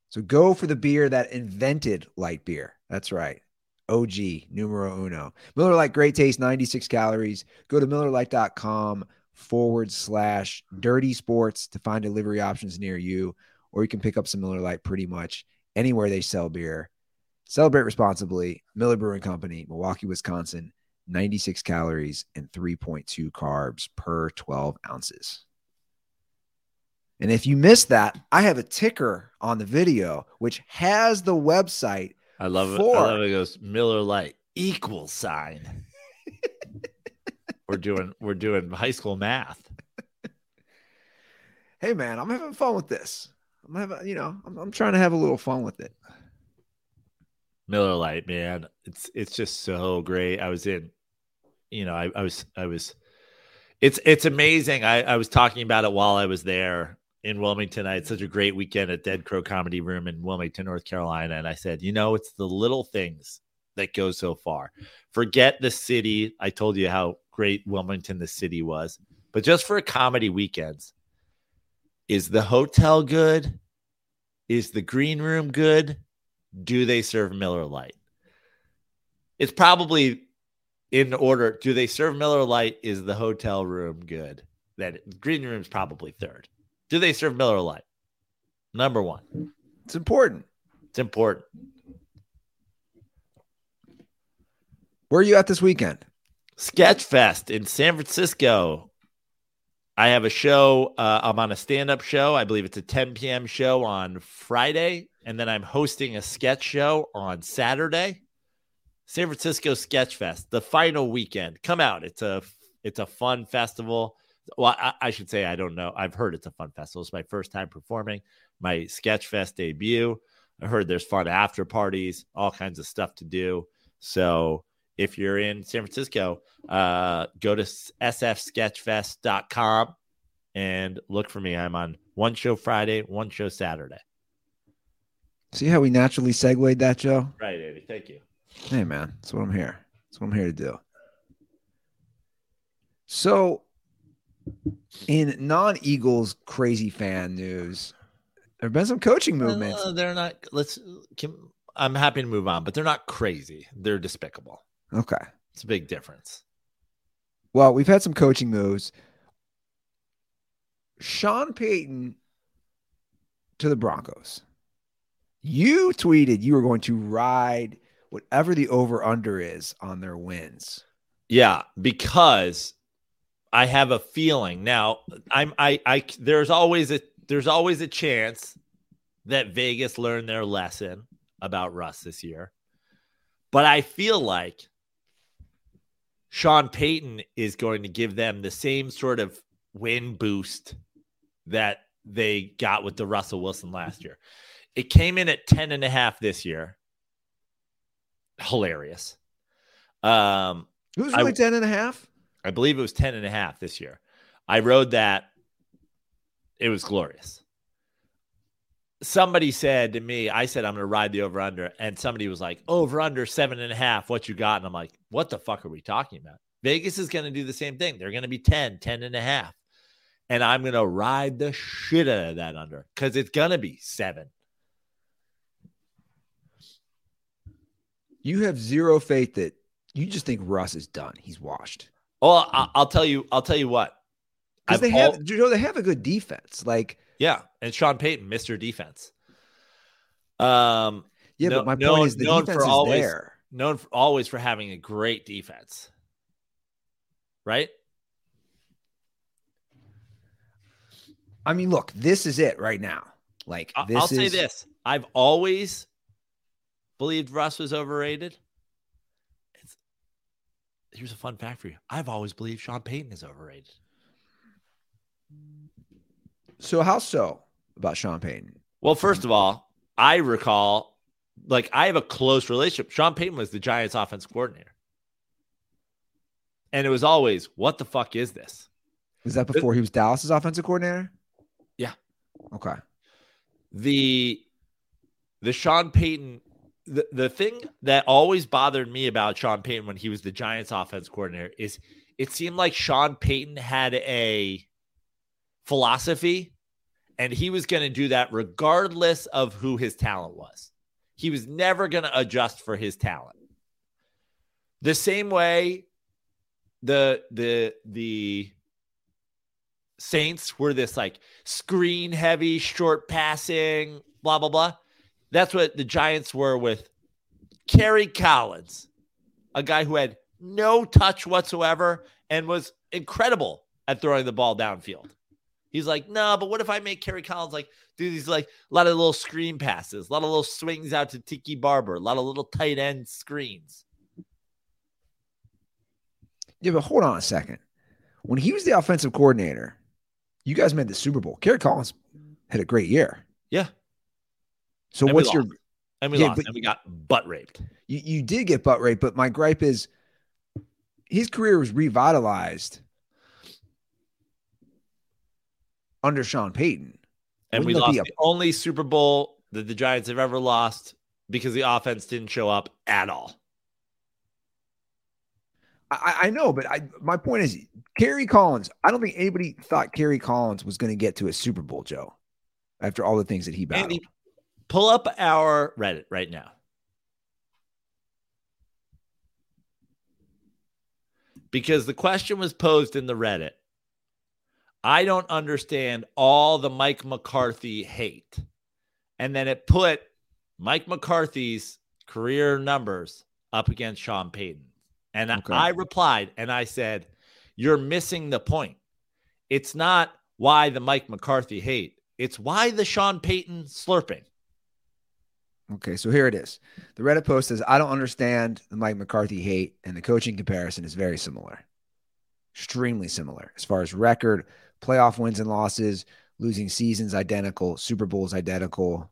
So go for the beer that invented light beer. That's right. OG, numero uno. Miller Lite, great taste, 96 calories. Go to MillerLite.com forward slash dirty sports to find delivery options near you, or you can pick up some Miller Lite pretty much anywhere they sell beer. Celebrate responsibly. Miller Brewing Company, Milwaukee, Wisconsin. 96 calories and 3.2 carbs per 12 ounces. And if you missed that, I have a ticker on the video which has the website. I love it. I love it. It goes Miller Lite equal sign. we're doing we're doing high school math. Hey man, I'm having fun with this. I'm having, you know, I'm, I'm trying to have a little fun with it. Miller Lite, man, it's it's just so great. I was in, you know, I, I was I was, it's it's amazing. I I was talking about it while I was there in Wilmington. I had such a great weekend at Dead Crow Comedy Room in Wilmington, North Carolina, and I said, you know, it's the little things that go so far. Forget the city. I told you how great Wilmington the city was, but just for comedy weekends, is the hotel good? Is the green room good? Do they serve Miller Lite? It's probably in order. Do they serve Miller Lite? Is the hotel room good? That green room is probably third. Do they serve Miller Lite? Number one. It's important. It's important. Where are you at this weekend? Sketchfest in San Francisco. I have a show. Uh, I'm on a stand up show. I believe it's a 10 p.m. show on Friday. And then I'm hosting a sketch show on Saturday. San Francisco Sketch Fest, the final weekend. Come out. It's a it's a fun festival. Well, I, I should say I don't know. I've heard it's a fun festival. It's my first time performing, my Sketch Fest debut. I heard there's fun after parties, all kinds of stuff to do. So if you're in San Francisco, uh, go to sfsketchfest.com and look for me. I'm on one show Friday, one show Saturday. See how we naturally segued that, Joe? Right, Eddie. Thank you. Hey, man, that's what I'm here. That's what I'm here to do. So, in non-Eagles crazy fan news, there have been some coaching movements. Uh, they're not. Let's. Can, I'm happy to move on, but they're not crazy. They're despicable. Okay. It's a big difference. Well, we've had some coaching moves. Sean Payton to the Broncos. You tweeted you were going to ride whatever the over under is on their wins. Yeah, because I have a feeling now. I'm I I there's always a there's always a chance that Vegas learned their lesson about Russ this year. But I feel like Sean Payton is going to give them the same sort of win boost that they got with the Russell Wilson last year. It came in at 10 and a half this year. Hilarious. Um, It was I- really 10 and a half. I believe it was 10 and a half this year. I rode that. It was glorious. Somebody said to me, I said, I'm going to ride the over under. And somebody was like, over under seven and a half. What you got? And I'm like, what the fuck are we talking about? Vegas is going to do the same thing. They're going to be 10, 10 and a half. And I'm going to ride the shit out of that under because it's going to be seven. You have zero faith that you just think Russ is done. He's washed. Well, I- I'll tell you, I'll tell you what. Because they have, you know, they have a good defense. Like, yeah. And Sean Payton, Mr. Defense. Um, yeah, No- but my known- point is the known defense for is always- there. known for always for having a great defense. Right? I mean, look, this is it right now. Like, I'll is, say this. I've always believed Russ was overrated. It's, here's a fun fact for you. I've always believed Sean Payton is overrated. So, how so about Sean Payton? Well, first of all, I recall like I have a close relationship. Sean Payton was the Giants offense coordinator. And it was always, what the fuck is this? Was that before he was Dallas's offensive coordinator? Yeah. Okay. the the Sean Payton the, the thing that always bothered me about Sean Payton when he was the Giants offense coordinator is it seemed like Sean Payton had a philosophy and he was going to do that regardless of who his talent was. He was never going to adjust for his talent. The same way the the the Saints were this like screen heavy, short passing, blah blah blah. That's what the Giants were with Kerry Collins, a guy who had no touch whatsoever and was incredible at throwing the ball downfield. He's like, no, but what if I make Kerry Collins like do these like a lot of little screen passes, a lot of little swings out to Tiki Barber, a lot of little tight end screens. Yeah, but hold on a second. When he was the offensive coordinator, you guys made the Super Bowl. Kerry Collins had a great year. Yeah. So And what's your. And we Yeah, lost, but- and we got butt raped. you, you did get butt raped, but my gripe is his career was revitalized under Sean Payton. And we Wouldn't that lost a- the only Super Bowl that the Giants have ever lost because the offense didn't show up at all. I, I know, but I my point is Kerry Collins. I don't think anybody thought Kerry Collins was going to get to a Super Bowl, Joe. After all the things that he battled, Andy, pull up our Reddit right now. Because the question was posed in the Reddit. I don't understand all the Mike McCarthy hate. And then it put Mike McCarthy's career numbers up against Sean Payton. And I- Okay. I replied and I said, You're missing the point. It's not why the Mike McCarthy hate, it's why the Sean Payton slurping. Okay, so here it is. The Reddit post says, I don't understand the Mike McCarthy hate, and the coaching comparison is very similar. Extremely similar as far as record, playoff wins and losses, losing seasons identical, Super Bowls identical.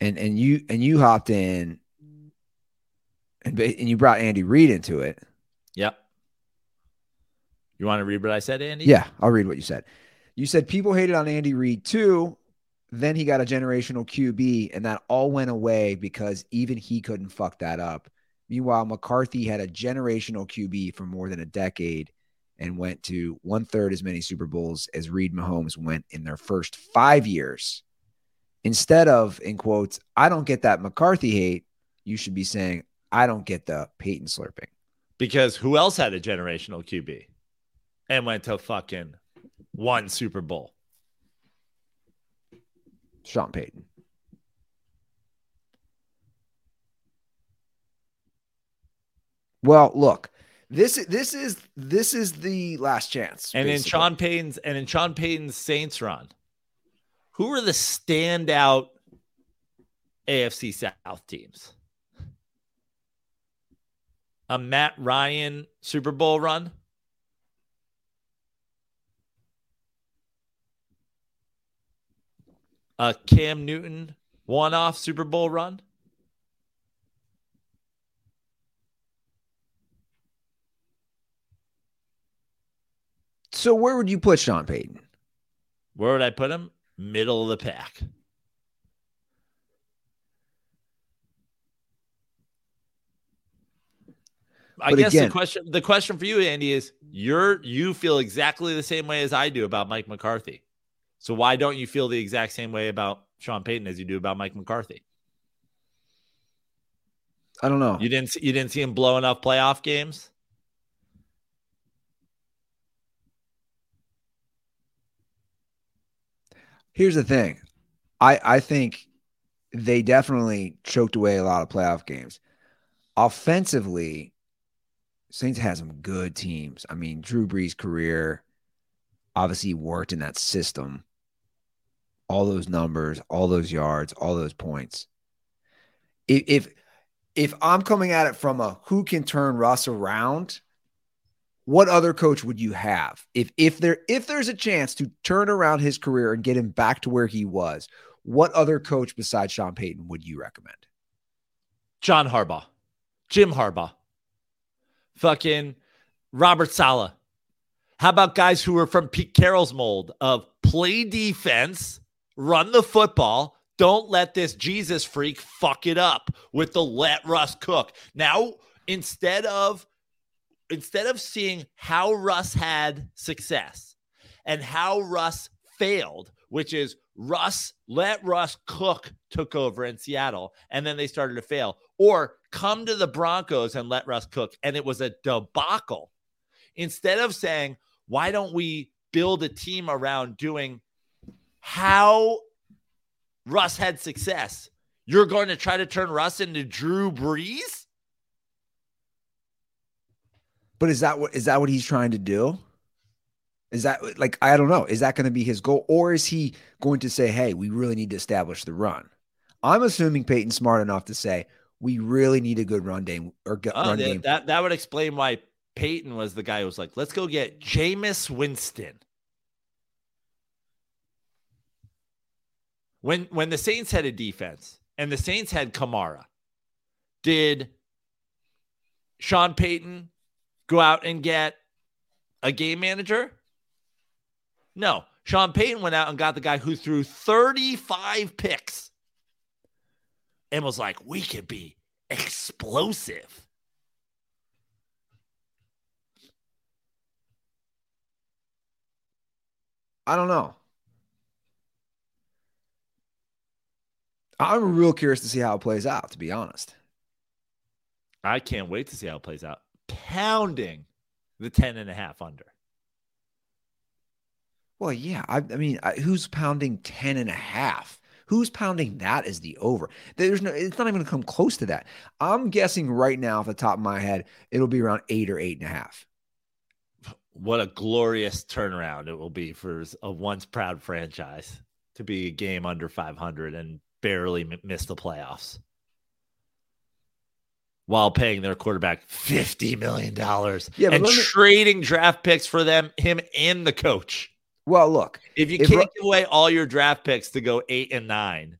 And and you and you hopped in and and you brought Andy Reid into it. Yep. You want to read what I said, Andy? Yeah, I'll read what you said. You said people hated on Andy Reid too. Then he got a generational QB, and that all went away because even he couldn't fuck that up. Meanwhile, McCarthy had a generational QB for more than a decade and went to one third as many Super Bowls as Reid Mahomes went in their first five years. Instead of, in quotes, I don't get that McCarthy hate, you should be saying, I don't get the Payton slurping. Because who else had a generational QB and went to fucking one Super Bowl? Sean Payton. Well, look, this this is this is the last chance. And in basically. Sean Payton's and in Sean Payton's Saints run, who are the standout AFC South teams? A Matt Ryan Super Bowl run? A Cam Newton one-off Super Bowl run? So where would you put Sean Payton? Where would I put him? Middle of the pack. I But guess again- the question the question for you, Andy, is you're you feel exactly the same way as I do about Mike McCarthy. So why don't you feel the exact same way about Sean Payton as you do about Mike McCarthy? I don't know. You didn't see, you didn't see him blow enough playoff games. Here's the thing. I I think they definitely choked away a lot of playoff games. Offensively, Saints had some good teams. I mean, Drew Brees' career obviously worked in that system. All those numbers, all those yards, all those points. If if, if I'm coming at it from a who can turn Russ around, what other coach would you have if if there if there's a chance to turn around his career and get him back to where he was what other coach besides sean payton would you recommend John Harbaugh, Jim Harbaugh, fucking Robert Saleh. How about guys who are from Pete Carroll's mold of play defense, run the football, don't let this Jesus freak fuck it up with the let Russ cook. Now, instead of instead of seeing how Russ had success and how Russ failed, which is Russ let Russ cook took over in Seattle and then they started to fail, or come to the Broncos and let Russ cook and it was a debacle. Instead of saying, why don't we build a team around doing how Russ had success. You're going to try to turn Russ into Drew Brees? But is that what is that what he's trying to do? Is that like I don't know? Is that going to be his goal, or is he going to say, "Hey, we really need to establish the run"? I'm assuming Payton's smart enough to say we really need a good run game or Oh, run that, game. that that would explain why Payton was the guy who was like, let's go get Jameis Winston. When when the Saints had a defense and the Saints had Kamara, did Sean Payton go out and get a game manager? No. Sean Payton went out and got the guy who threw 35 picks and was like, we could be explosive. I don't know. I'm real curious to see how it plays out. To be honest, I can't wait to see how it plays out. Pounding the 10 and a half under. well, yeah. I, I mean, I, who's pounding 10 and a half? Who's pounding that as the over? There's no, it's not even going to come close to that. I'm guessing right now, off the top of my head, it'll be around eight or eight and a half. What a glorious turnaround it will be for a once proud franchise to be a game under 500 and barely m- miss the playoffs while paying their quarterback $50 million Yeah, and trading draft picks for them, him and the coach. Well, look, If you If can't give away all your draft picks to go eight and nine,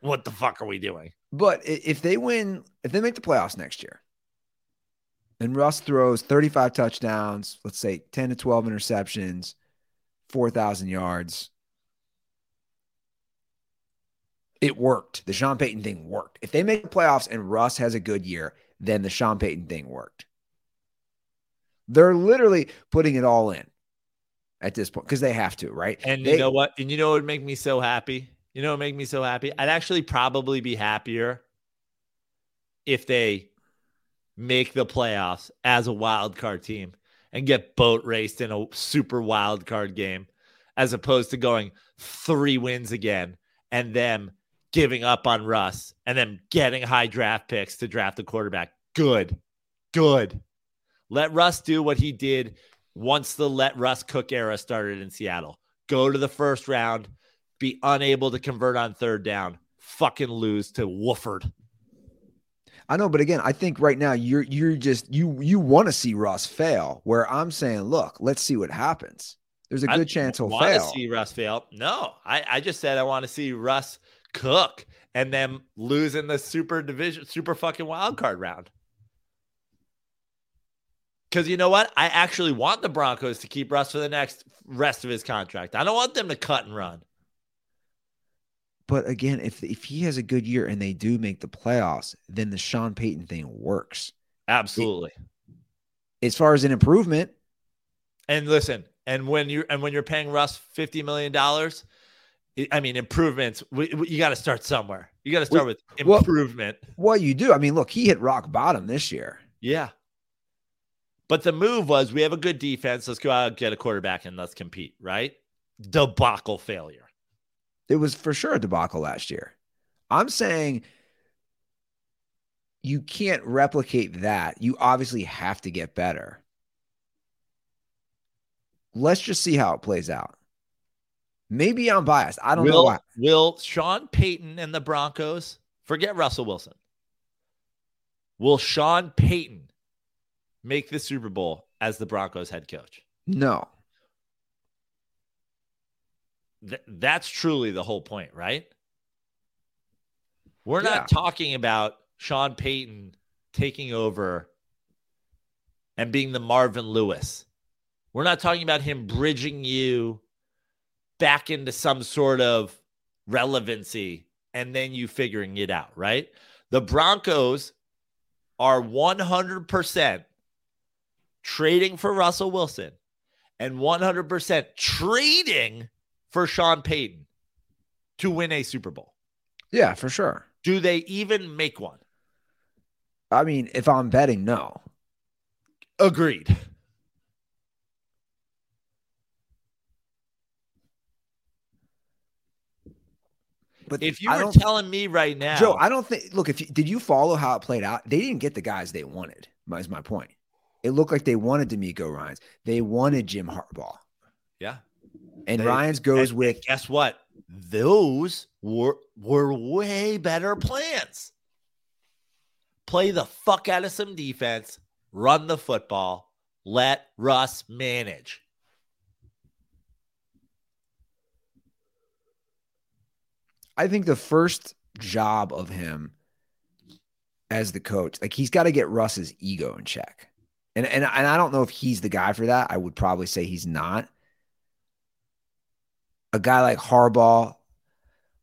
what the fuck are we doing? But if they win, if they make the playoffs next year, and Russ throws 35 touchdowns, let's say 10 to 12 interceptions, 4,000 yards, it worked. The Sean Payton thing worked. If they make the playoffs and Russ has a good year, then the Sean Payton thing worked. They're literally putting it all in at this point because they have to, right? And They- you know what? And you know what would make me so happy? You know what would make me so happy? I'd actually probably be happier if they make the playoffs as a wild card team and get boat raced in a super wild card game as opposed to going three wins again and them giving up on Russ and then getting high draft picks to draft a quarterback. Good. Good. Let Russ do what he did once the let Russ cook era started in Seattle. Go to the first round, be unable to convert on third down, fucking lose to Wolford. I know, but again, I think right now you're you're just you you want to see Russ fail. Where I'm saying, look, let's see what happens. There's a good chance he'll want to fail. see Russ fail. No, I, I just said I want to see Russ cook and then lose in the super division, super fucking wild card round. Because you know what? I actually want the Broncos to keep Russ for the next rest of his contract. I don't want them to cut and run. But again, if if he has a good year and they do make the playoffs, then the Sean Payton thing works. Absolutely. As far as an improvement, And listen, and when you and when you're paying Russ fifty million dollars, I mean improvements. We, we- you got to start somewhere. You got to start with well- improvement. what you do, I mean, look, he hit rock bottom this year. yeah. But the move was we have a good defense. Let's go out get a quarterback and let's compete. Right? Debacle failure. It was for sure a debacle last year. I'm saying you can't replicate that. You obviously have to get better. Let's just see how it plays out. Maybe I'm biased. I don't know will, why. Will Sean Payton and the Broncos forget Russell Wilson? Will Sean Payton make the Super Bowl as the Broncos head coach? No. Th- that's truly the whole point, right? We're Yeah. not talking about Sean Payton taking over and being the Marvin Lewis. We're not talking about him bridging you back into some sort of relevancy and then you figuring it out, right? The Broncos are 100% trading for Russell Wilson and 100% trading for Sean Payton to win a Super Bowl. Yeah, for sure. Do they even make one? I mean, if I'm betting, no. Agreed. But If you I were telling me right now, Joe, I don't think. Look, if you, did you follow how it played out? They didn't get the guys they wanted. Is my point. It looked like they wanted DeMeco Ryans. They wanted Jim Harbaugh, yeah. and They- Ryans goes and- with Guess what? Those were were way better plans. Play the fuck out of some defense, run the football, let Russ manage. I think the first job of him as the coach, like he's got to get Russ's ego in check. And, and and I don't know if he's the guy for that. I would probably say he's not. A guy like Harbaugh,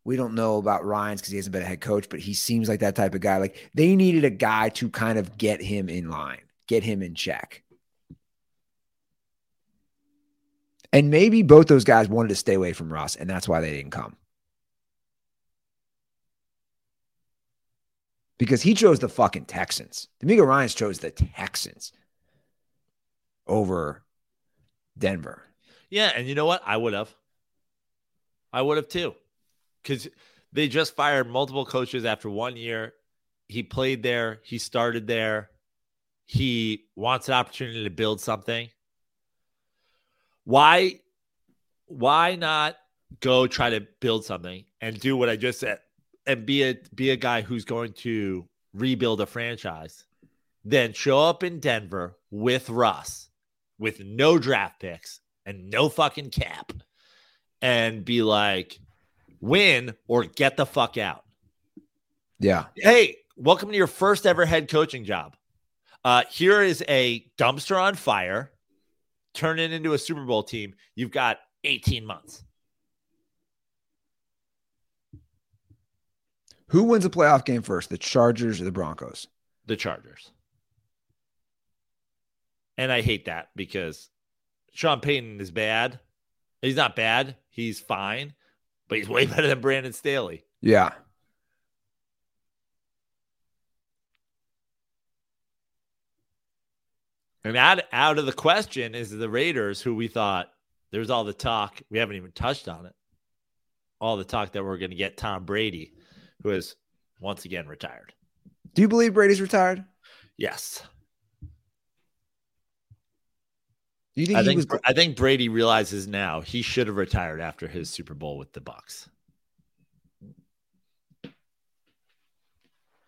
we don't know about Ryans because he hasn't been a head coach, but he seems like that type of guy. Like they needed a guy to kind of get him in line, get him in check. And maybe both those guys wanted to stay away from Russ, and that's why they didn't come. Because he chose the fucking Texans. DeMeco Ryans chose the Texans over Denver. Yeah, and you know what? I would have. I would have too. Because they just fired multiple coaches after one year. He played there, he started there. He wants an opportunity to build something. Why why not go try to build something and do what I just said and be a be a guy who's going to rebuild a franchise? Then show up in Denver with Russ with no draft picks and no fucking cap and be like, win or get the fuck out. Yeah. Hey, welcome to your first ever head coaching job. Uh, here is a dumpster on fire. Turn it into a Super Bowl team. You've got 18 months. Who wins a playoff game first, the Chargers or the Broncos? The Chargers. And I hate that because Sean Payton is bad. He's not bad. He's fine, but he's way better than Brandon Staley. Yeah. And out, out of the question is the Raiders, who we thought there's all the talk. We haven't even touched on it. All the talk that we're going to get Tom Brady, who is once again retired. Do you believe Brady's retired? Yes. Do you think I think was I think Brady realizes now he should have retired after his Super Bowl with the Bucs.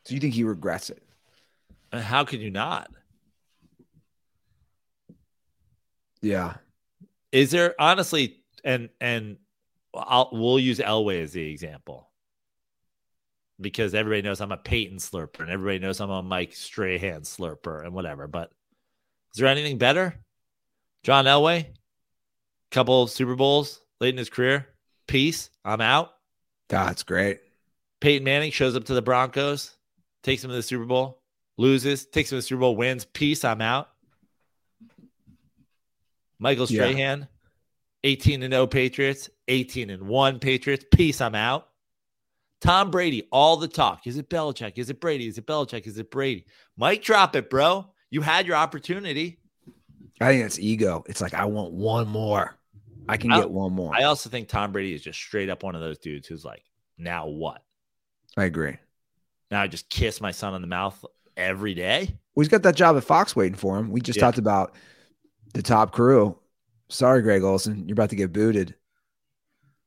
Do you think he regrets it? Uh, how can you not? Yeah. Is there honestly and and I'll we'll use Elway as the example. Because everybody knows I'm a Peyton slurper and everybody knows I'm a Mike Strahan slurper and whatever. But is there anything better? John Elway, couple Super Bowls late in his career. Peace. I'm out. That's great. Peyton Manning shows up to the Broncos, takes him to the Super Bowl, loses, takes him to the Super Bowl, wins. Peace. I'm out. Michael Yeah. Strahan, 18 and 0 Patriots, 18 and 1 Patriots. Peace. I'm out. Tom Brady, all the talk. Is it Belichick? Is it Brady? Is it Belichick? Is it Brady? Mike, drop it, bro. You had your opportunity. I think that's ego. It's like I want one more. I can I- get one more. I also think Tom Brady is just straight up one of those dudes who's like, now what? I agree. Now I just kiss my son on the mouth every day? Well, he's got that job at Fox waiting for him. We just Yeah. talked about the top crew. Sorry, Greg Olsen. You're about to get booted.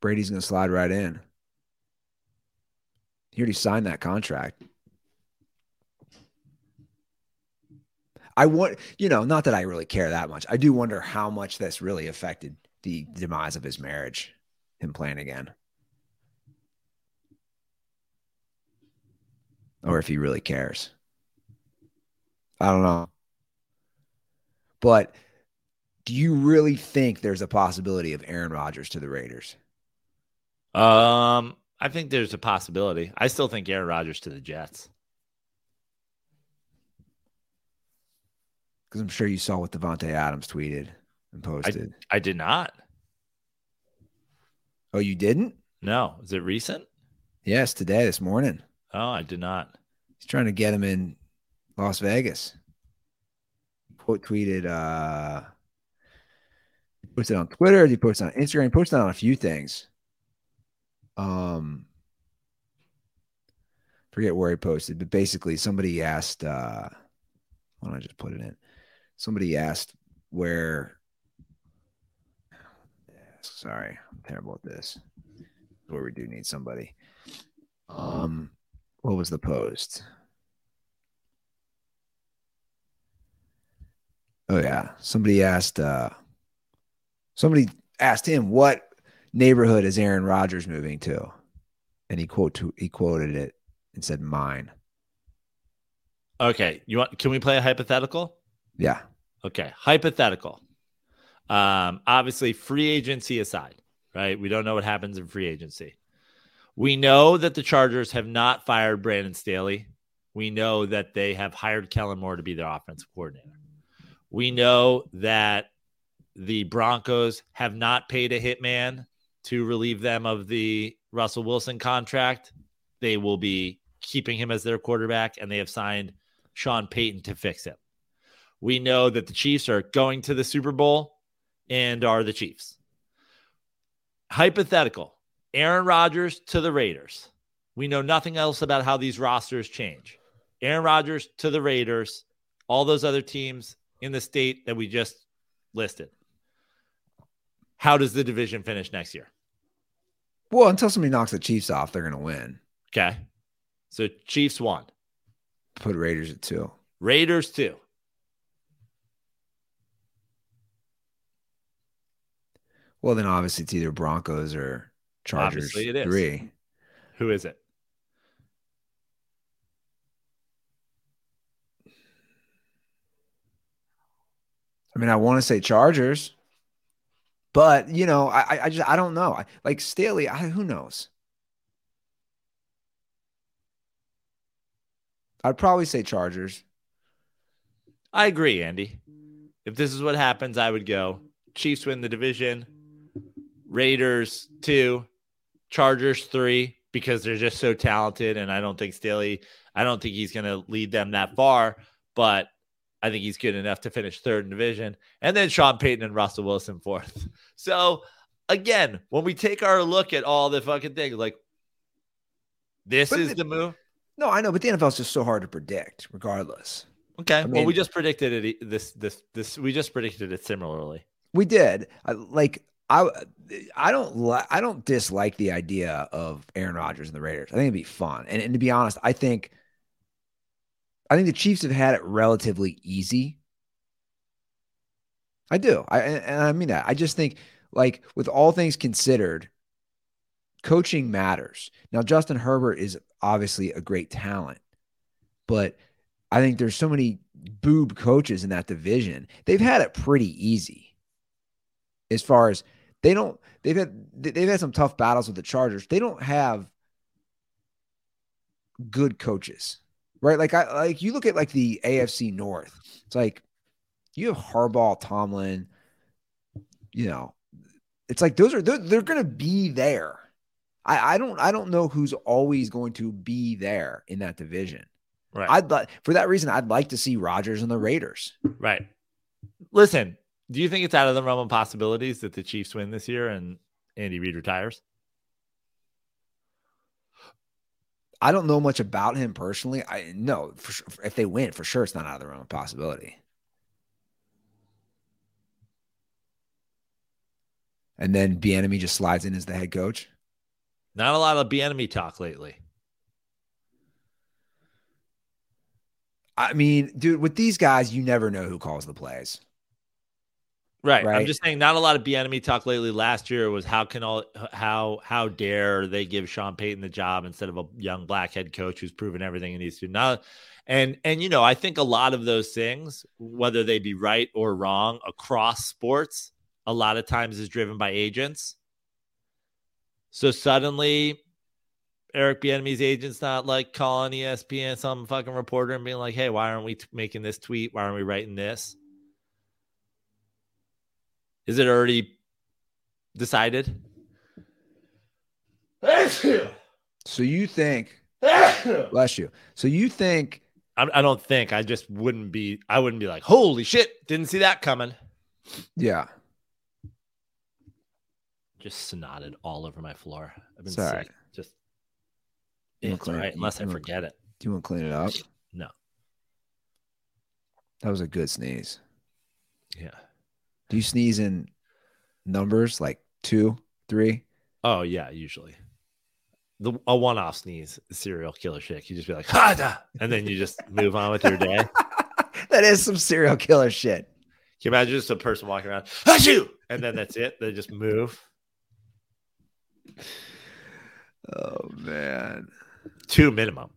Brady's going to slide right in. He already signed that contract. I want, you know, not that I really care that much. I do wonder how much this really affected the demise of his marriage, him playing again. Or if he really cares. I don't know. But do you really think there's a possibility of Aaron Rodgers to the Raiders? Um, I think there's a possibility. I still think Aaron Rodgers to the Jets. Because I'm sure you saw what Davante Adams tweeted and posted. I did not. oh, you didn't? No, is it recent? Yes, today, this morning. Oh, I did not. He's trying to get him in Las Vegas. Quote tweeted, uh, he puts it on Twitter, he puts it on Instagram, he puts it on a few things. Um, forget where he posted, but basically somebody asked. uh Why don't I just put it in? Somebody asked where. Sorry, I'm terrible at this. Where we do need somebody. Um, what was the post? Oh yeah, somebody asked. uh Somebody asked him what neighborhood is Aaron Rodgers moving to, and he quote he quoted it and said mine. Okay, you want? Can we play a hypothetical? Yeah. Okay, hypothetical. Um, obviously, free agency aside, right? We don't know what happens in free agency. We know that the Chargers have not fired Brandon Staley. We know that they have hired Kellen Moore to be their offensive coordinator. We know that the Broncos have not paid a hitman to relieve them of the Russell Wilson contract. They will be keeping him as their quarterback, and they have signed Sean Payton to fix him. We know that the Chiefs are going to the Super Bowl and are the Chiefs. Hypothetical Aaron Rodgers to the Raiders. We know nothing else about how these rosters change. Aaron Rodgers to the Raiders, all those other teams in the state that we just listed. How does the division finish next year? Well, until somebody knocks the Chiefs off, they're going to win. Okay. So Chiefs one. Put Raiders at two. Raiders two. Well, then obviously it's either Broncos or Chargers. Obviously it is. Three. Who is it? I mean, I want to say Chargers, but you know, I I just I don't know. I, like Staley, I, who knows? I'd probably say Chargers. I agree, Andy. If this is what happens, I would go Chiefs win the division, Raiders two, Chargers three, because they're just so talented. And I don't think Staley, I don't think he's going to lead them that far, but I think he's good enough to finish third in division. And then Sean Payton and Russell Wilson fourth. So again, when we take our look at all the fucking things, like this But is the- the move. No, I know, but the NFL is just so hard to predict, regardless. Okay. well, mean- we just predicted it. This, this, this, we just predicted it similarly. We did. I, like I, I don't, li- I don't dislike the idea of Aaron Rodgers and the Raiders. I think it'd be fun. And, and to be honest, I think, I think the Chiefs have had it relatively easy. I do. I and I mean that. I just think, like, with all things considered, coaching matters. Now, Justin Herbert is obviously a great talent, but I think there's so many boob coaches in that division. They've had it pretty easy as far as they don't they've had they've had some tough battles with the Chargers. They don't have good coaches. Right? Like I like you look at like the AFC North. It's like you have Harbaugh, Tomlin, you know. It's like those are they're, they're going to be there. I I don't I don't know who's always going to be there in that division. Right. I'd like for that reason I'd like to see Rodgers and the Raiders. Right. Listen, do you think it's out of the realm of possibilities that the Chiefs win this year and Andy Reid retires? I don't know much about him personally. I know sure, if they win, for sure, it's not out of the realm of possibility. And then Bieniemy just slides in as the head coach. Not a lot of enemy talk lately. I mean, dude, with these guys, you never know who calls the plays. Right. I'm Right. just saying not a lot of enemy talk lately. Last year was how can all how how dare they give Sean Payton the job instead of a young black head coach who's proven everything he needs to now and and you know, I think a lot of those things, whether they be right or wrong across sports, a lot of times is driven by agents. So suddenly Eric Bieniemy's agent's not like calling ESPN some fucking reporter and being like, "Hey, why aren't we t- making this tweet? Why aren't we writing this?" Is it already decided? So you think, bless you. So you think, I, I don't think. I just wouldn't be. I wouldn't be like, "Holy shit! Didn't see that coming." yeah, Just snotted all over my floor. I've been Sorry. sick. Just You It's all it- right, unless I you wanna- forget it. Do you want to clean it up? No. That was a good sneeze. Yeah. Do you sneeze in numbers like two, three? Oh yeah, usually. The a one-off sneeze, serial killer shit. You just be like, ha, da, and then you just move on with your day. That is some serial killer shit. Can you imagine just a person walking around, you, and then that's it. They just move. Oh man. Two minimum.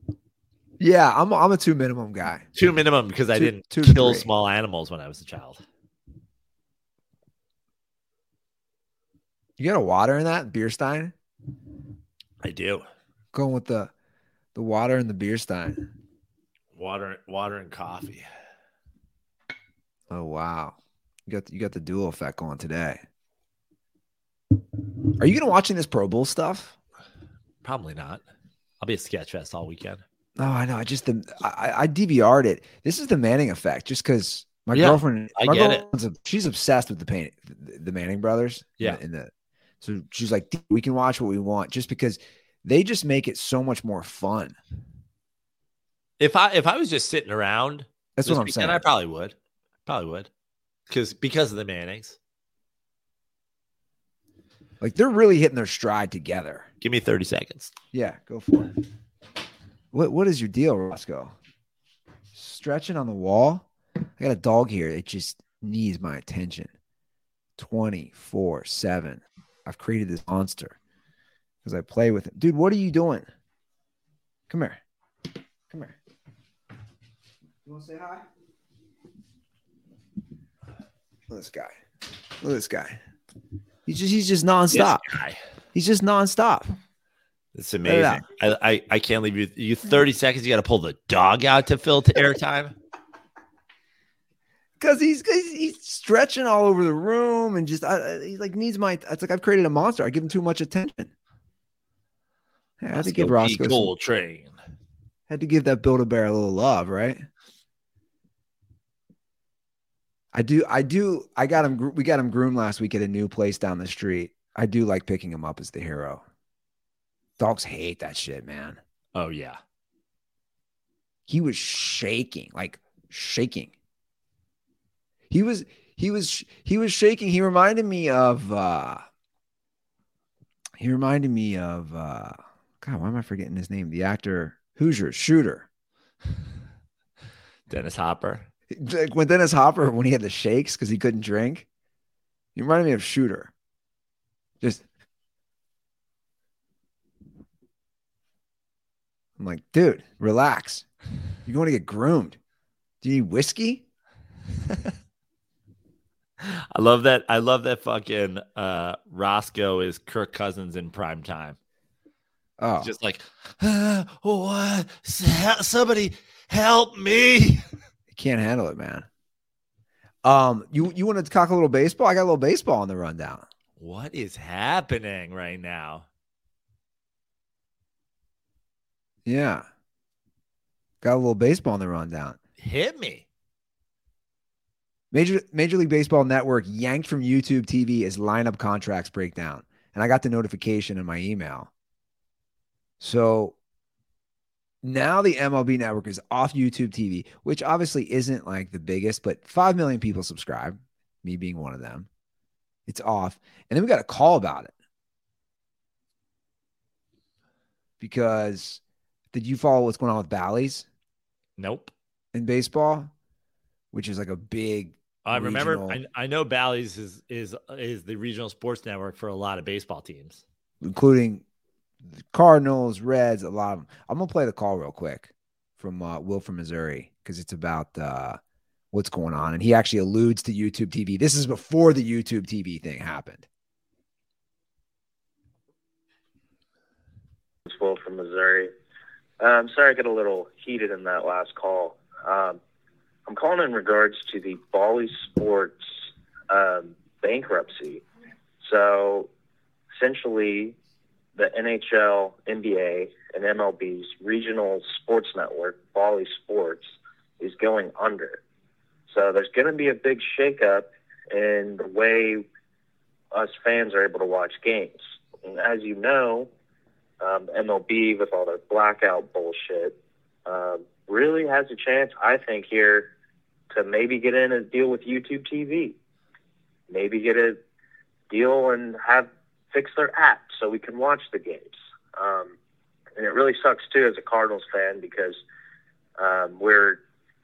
Yeah, I'm I'm a two minimum guy. Two minimum because I didn't two kill three. small animals when I was a child. You got a water in that beer stein? I do. Going with the the water and the beer stein. Water, water, and coffee. Oh wow. You got you got the dual effect going today. Are you gonna watching this Pro Bowl stuff? Probably not. I'll be at Sketchfest all weekend. No, I know. I just the I, I DVR'd it. This is the Manning effect, just because my Yeah, girlfriend, I my get it. she's obsessed with the pain, the, Manning brothers. Yeah. in the so she's like, we can watch what we want, just because they just make it so much more fun. If I if I was just sitting around, That's what I'm weekend, saying. I probably would. Probably would. Because because of the Mannings. like they're really hitting their stride together. Give me 30 seconds. Yeah, go for it. What what is your deal, Roscoe? Stretching on the wall? I got a dog here. It just needs my attention. 24 7. I've created this monster because I play with him. Dude, what are you doing? Come here. Come here. You want to say hi? Look at this guy. Look at this guy. He's just he's just nonstop. He's just nonstop. It's amazing. I, I I can't leave you. You 30 seconds. You got to pull the dog out to fill to airtime. Because he's, he's he's stretching all over the room and just I, I- he like needs my. It's like I've created a monster. I give him too much attention. Yeah, I had to give Roscoe. Gold Train. had to give that Build a Bear a little love, right? I do. I do. I got him. We got him groomed last week at a new place down the street. I do like picking him up as the hero. Dogs hate that shit, man. Oh yeah. he was shaking like shaking he was he was he was shaking. He reminded me of uh he reminded me of uh god why am i forgetting his name? The actor hoosier shooter. Dennis Hopper. like when dennis hopper when he had the shakes because he couldn't drink he reminded me of shooter. Just i'm like dude relax. You're going to get groomed. Do you need whiskey I love that. I love that fucking uh Roscoe is Kirk Cousins in prime time. oh Just like, "Ah, what? Somebody help me. Can't handle it, man. Um, you you want to talk a little baseball? I got a little baseball on the rundown. What is happening right now? Yeah, got a little baseball on the rundown. Hit me. Major Major League Baseball Network yanked from YouTube TV as lineup contracts breakdown, and I got the notification in my email. So now the MLB Network is off YouTube TV, which obviously isn't like the biggest, but five million people subscribe, me being one of them. It's off, and then we got a call about it because did you follow what's going on with Bally's Nope. in baseball, which is like a big I remember. I, I know Bally's is is is the regional sports network for a lot of baseball teams. including the Cardinals, Reds, a lot of them. I'm gonna play the call real quick from uh, Will from Missouri because it's about uh, what's going on, and he actually alludes to YouTube TV. This is before the YouTube TV thing happened. It's Will from Missouri. Uh, I'm sorry I got a little heated in that last call. Um, I'm calling in regards to the Bally Sports um, bankruptcy. So essentially, the NHL, NBA, and MLB's regional sports network, Bally Sports, is going under. So there's going to be a big shakeup in the way us fans are able to watch games. And as you know, um, MLB with all their blackout bullshit um, really has a chance, I think, here to maybe get in a deal with YouTube TV, maybe get a deal and have fix their app so we can watch the games. Um, and it really sucks too as a Cardinals fan because um, we're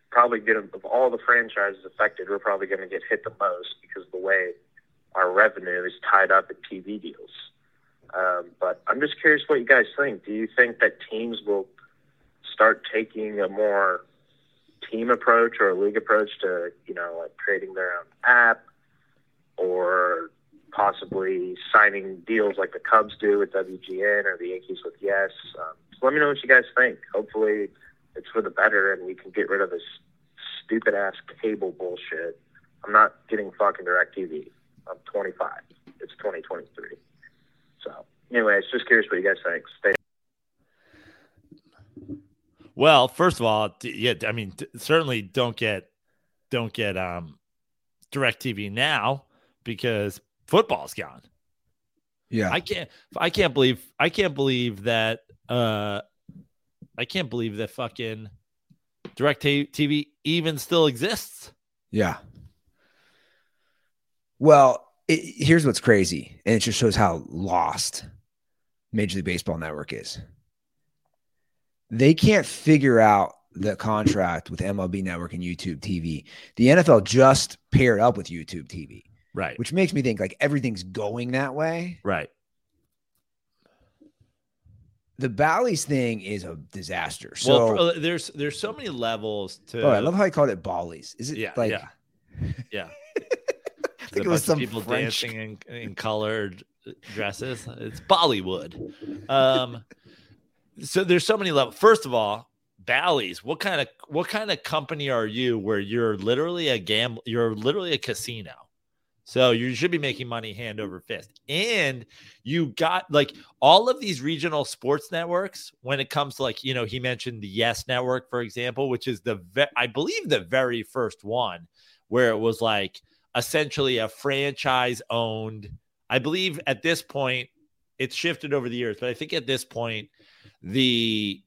probably going of all the franchises affected, we're probably going to get hit the most because of the way our revenue is tied up in TV deals. Um, but I'm just curious what you guys think. Do you think that teams will start taking a more team approach or a league approach to, you know, like creating their own app or possibly signing deals like the Cubs do with WGN or the Yankees with Yes? Um, so let me know what you guys think. Hopefully it's for the better and we can get rid of this stupid ass cable bullshit. I'm not getting fucking DirecTV. I'm 25. It's 2023. So, anyways, just curious what you guys think. Stay. Well, first of all, yeah, I mean, certainly don't get don't get um DirecTV now because football's gone. Yeah. I can't I can't believe I can't believe that uh I can't believe that fucking direct TV even still exists. Yeah. Well, it, here's what's crazy, and it just shows how lost Major League Baseball Network is. They can't figure out the contract with MLB Network and YouTube TV. The NFL just paired up with YouTube TV, Right. which makes me think like everything's going that way. Right. The Bally's thing is a disaster. well, So, for- uh, there's there's so many levels to oh, I love how you called it Bally's. Is it yeah, like yeah. Yeah. I think it was some people French dancing in, in colored dresses. It's Bollywood. Um, so there's so many levels. First of all, Bally's. What kind of what kind of company are you where you're literally a gamble? You're literally a casino. So you should be making money hand over fist. And you got like all of these regional sports networks when it comes to like, you know, he mentioned the Yes Network, for example, which is the, ve- I believe, the very first one where it was like essentially a franchise owned. I believe at this point, it's shifted over the years, but I think at this point, the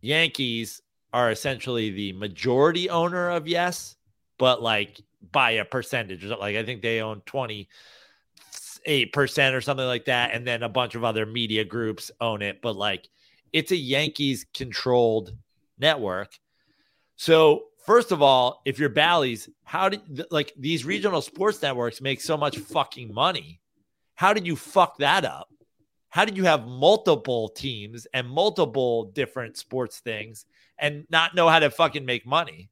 Yankees are essentially the majority owner of Yes, but like by a percentage. Like I think they own 28% or something like that. And then a bunch of other media groups own it. But like it's a Yankees controlled network. So, first of all, if you're Bally's, how did like these regional sports networks make so much fucking money? How did you fuck that up? How did you have multiple teams and multiple different sports things and not know how to fucking make money?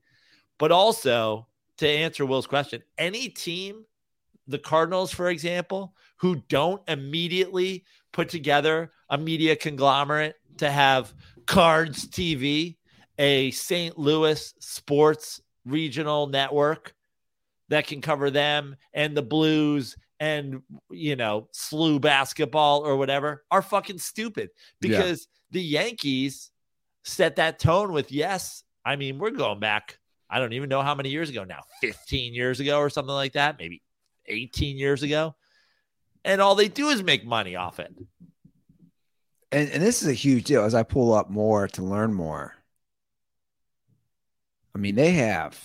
But also, to answer Will's question, any team, the Cardinals, for example, who don't immediately put together a media conglomerate to have Cards TV, a St. Louis sports regional network that can cover them and the Blues and you know slew basketball or whatever are fucking stupid because the Yankees set that tone with yes. I mean, we're going back. I don't even know how many years ago now, 15 years ago or something like that, maybe 18 years ago. And all they do is make money off it. and, and this is a huge deal as I pull up more to learn more. I mean, they have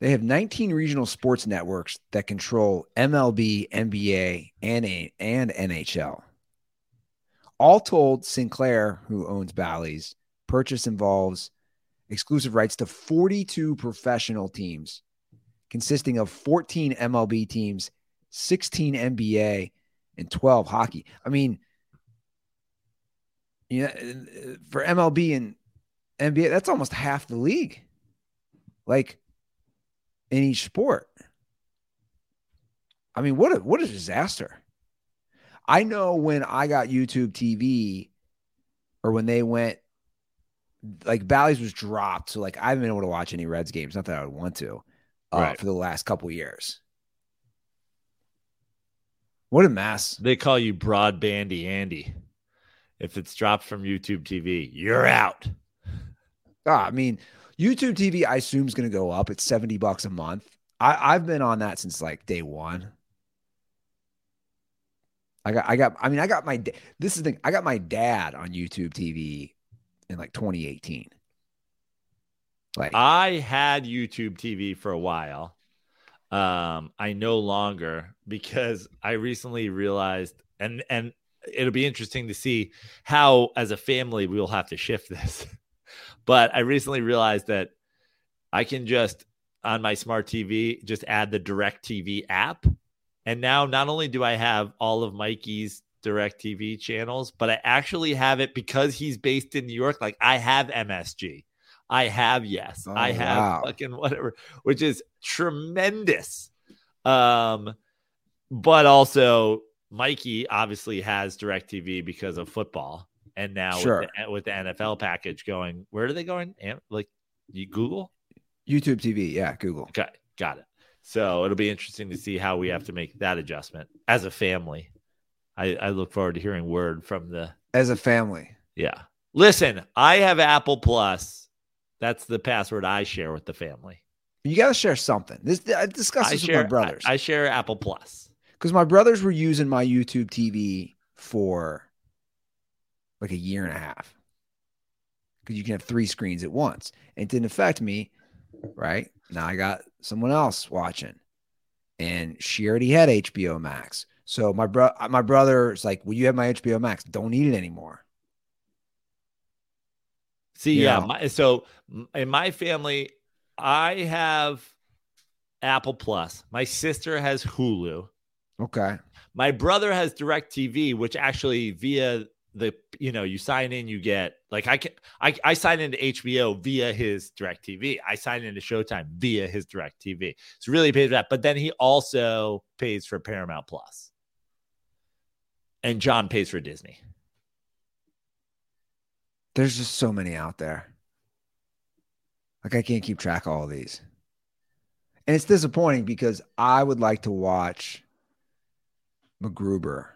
they have 19 regional sports networks that control MLB, NBA, and and NHL. All told, Sinclair, who owns Bally's, purchase involves exclusive rights to 42 professional teams, consisting of 14 MLB teams, 16 NBA, and 12 hockey. I mean, you know, uh, for MLB and NBA, that's almost half the league. Like in each sport. I mean, what a what a disaster. I know when I got YouTube TV or when they went like Bally's was dropped. So like I haven't been able to watch any Reds games. Not that I would want to uh, Right. for the last couple years. What a mess. They call you Broadbandy Andy. If it's dropped from YouTube TV, you're out. Ah, I mean, YouTube TV, I assume is going to go up. It's 70 bucks a month. I, I've been on that since like day one. I got I got I mean I got my this is the thing I got my dad on YouTube TV in like 2018. Like I had YouTube TV for a while. Um, I no longer because I recently realized, and and it'll be interesting to see how, as a family, we will have to shift this. but I recently realized that I can just on my smart TV just add the Direct TV app, and now not only do I have all of Mikey's Direct TV channels, but I actually have it because he's based in New York. Like I have MSG. I have yes. Oh, I have wow. fucking whatever, which is tremendous. Um, but also Mikey obviously has DirecTV because of football, and now Sure. with, the, with the NFL package going, where are they going? Like you Google? YouTube TV, yeah, Google. Okay, got it. So it'll be interesting to see how we have to make that adjustment as a family. I, I look forward to hearing word from the As a family. yeah. Listen, I have Apple Plus. That's the password I share with the family. You got to share something. This I discussed I this share with my brothers I, I share Apple Plus. because my brothers were using my YouTube TV for like a year and a half because you can have three screens at once. And it didn't affect me, right? Now I got someone else watching, and she already had HBO Max. So my bro, my brother's like, "Will you have my HBO Max. Don't need it anymore." See, You yeah. My, so in my family, I have Apple Plus. My sister has Hulu. Okay, My brother has Direct TV, which actually via the you know you sign in, you get like I can I I sign into HBO via his Direct TV. I sign into Showtime via his Direct TV. So really pays for that. But then he also pays for Paramount Plus, and John pays for Disney. there's just so many out there. Like I can't keep track of all these. And it's disappointing because I would like to watch MacGruber.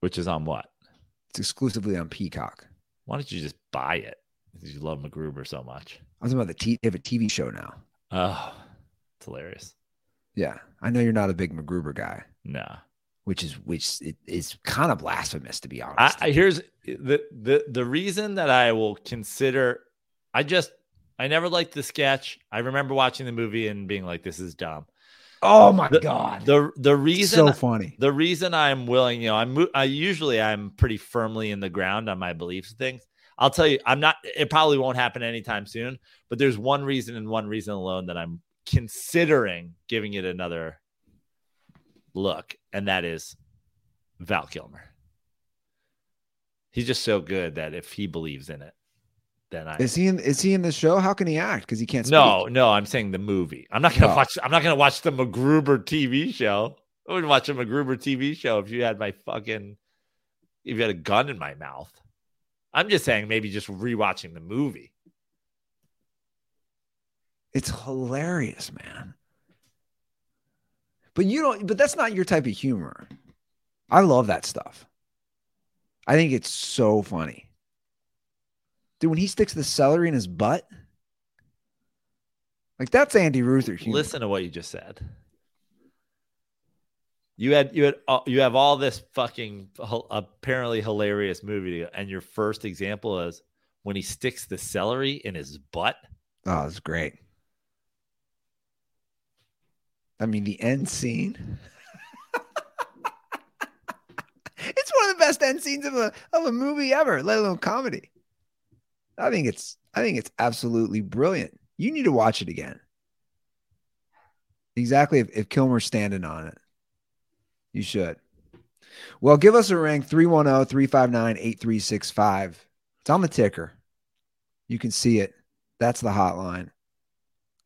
Which is on what? It's exclusively on Peacock. Why don't you just buy it? Because you love MacGruber so much. I was about the t- they have a TV show now. Oh, it's hilarious. Yeah, I know you're not a big MacGruber guy, No, which is which it is kind of blasphemous to be I, honest. I here's the the the reason that I will consider. I just I never liked the sketch. I remember watching the movie and being like, "This is dumb." Oh my The, god, the the reason so funny. the reason I'm willing, you know, I'm I usually I'm pretty firmly in the ground on my beliefs and things. I'll tell you, I'm not. It probably won't happen anytime soon. But there's one reason and one reason alone that I'm considering giving it another look, and that is Val Kilmer. He's just so good that if he believes in it, then I Is he in? Is he in the show? How can he act? Because he can't. Speak. no, no, I'm saying the movie. I'm not gonna Oh. watch. I'm not gonna watch the MacGruber TV show. I wouldn't watch a MacGruber TV show if you had my fucking, if you had a gun in my mouth. I'm just saying maybe just rewatching the movie. It's hilarious, man. But you don't. But that's not your type of humor. I love that stuff. I think it's so funny, dude. When he sticks the celery in his butt, like that's Andy Ruther humor. Listen to what you just said. You had you had uh, you have all this fucking apparently hilarious movie, and your first example is when he sticks the celery in his butt. Oh, it's great. I mean, the end scene. it's one of the best end scenes of a of a movie ever, let alone comedy. I think it's I think it's absolutely brilliant. You need to watch it again. Exactly if, if Kilmer's standing on it. You should. Well, give us a ring 310 359 8365. It's on the ticker. You can see it. That's the hotline.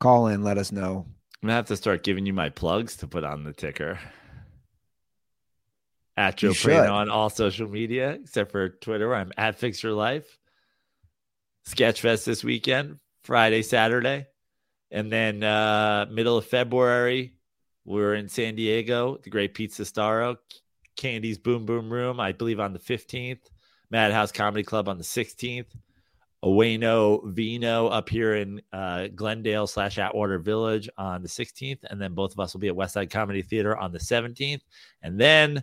Call in, let us know. I'm gonna have to start giving you my plugs to put on the ticker. At Joe. Prano on all social media, except for Twitter, where I'm at Fix Your Life. Sketchfest this weekend, Friday, Saturday. And then uh middle of February, we're in San Diego, the Great Pizza Staro, Candy's Boom Boom Room, I believe on the 15th, Madhouse Comedy Club on the 16th. Ueno Vino up here in uh, Glendale slash Atwater Village on the 16th. And then both of us will be at Westside Comedy Theater on the 17th. And then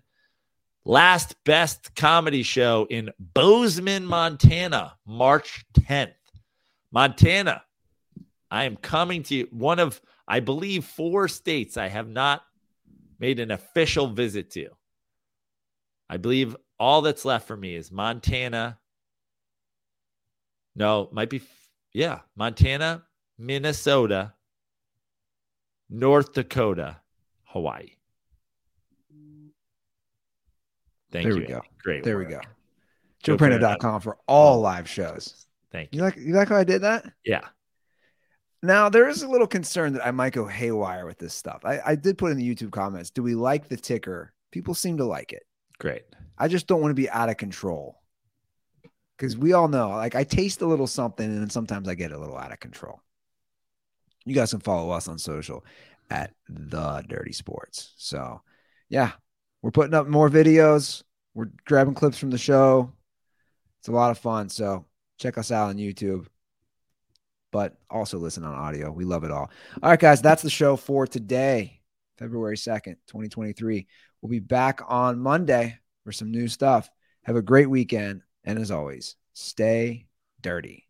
Last Best Comedy Show in Bozeman, Montana, March 10th. Montana, I am coming to you. One of, I believe, four states I have not made an official visit to. I believe all that's left for me is Montana. No, might be, yeah, Montana, Minnesota, North Dakota, Hawaii. Thank There you. we go. Great. There we work. go. JoePrinter.com. JoePrinter.com for all oh, live shows. Thank You you. like you like how I did that? Yeah. Now there is a little concern that I might go haywire with this stuff. I, I did put in the YouTube comments. Do we like the ticker? People seem to like it. Great. I just don't want to be out of control. Because we all know, like I taste a little something and then sometimes I get a little out of control. You guys can follow us on social at the dirty sports. So yeah, we're putting up more videos. We're grabbing clips from the show. It's a lot of fun. So check us out on YouTube, but also listen on audio. We love it all. All right, guys, that's the show for today, February 2nd, 2023. We'll be back on Monday for some new stuff. Have a great weekend. And as always, stay dirty.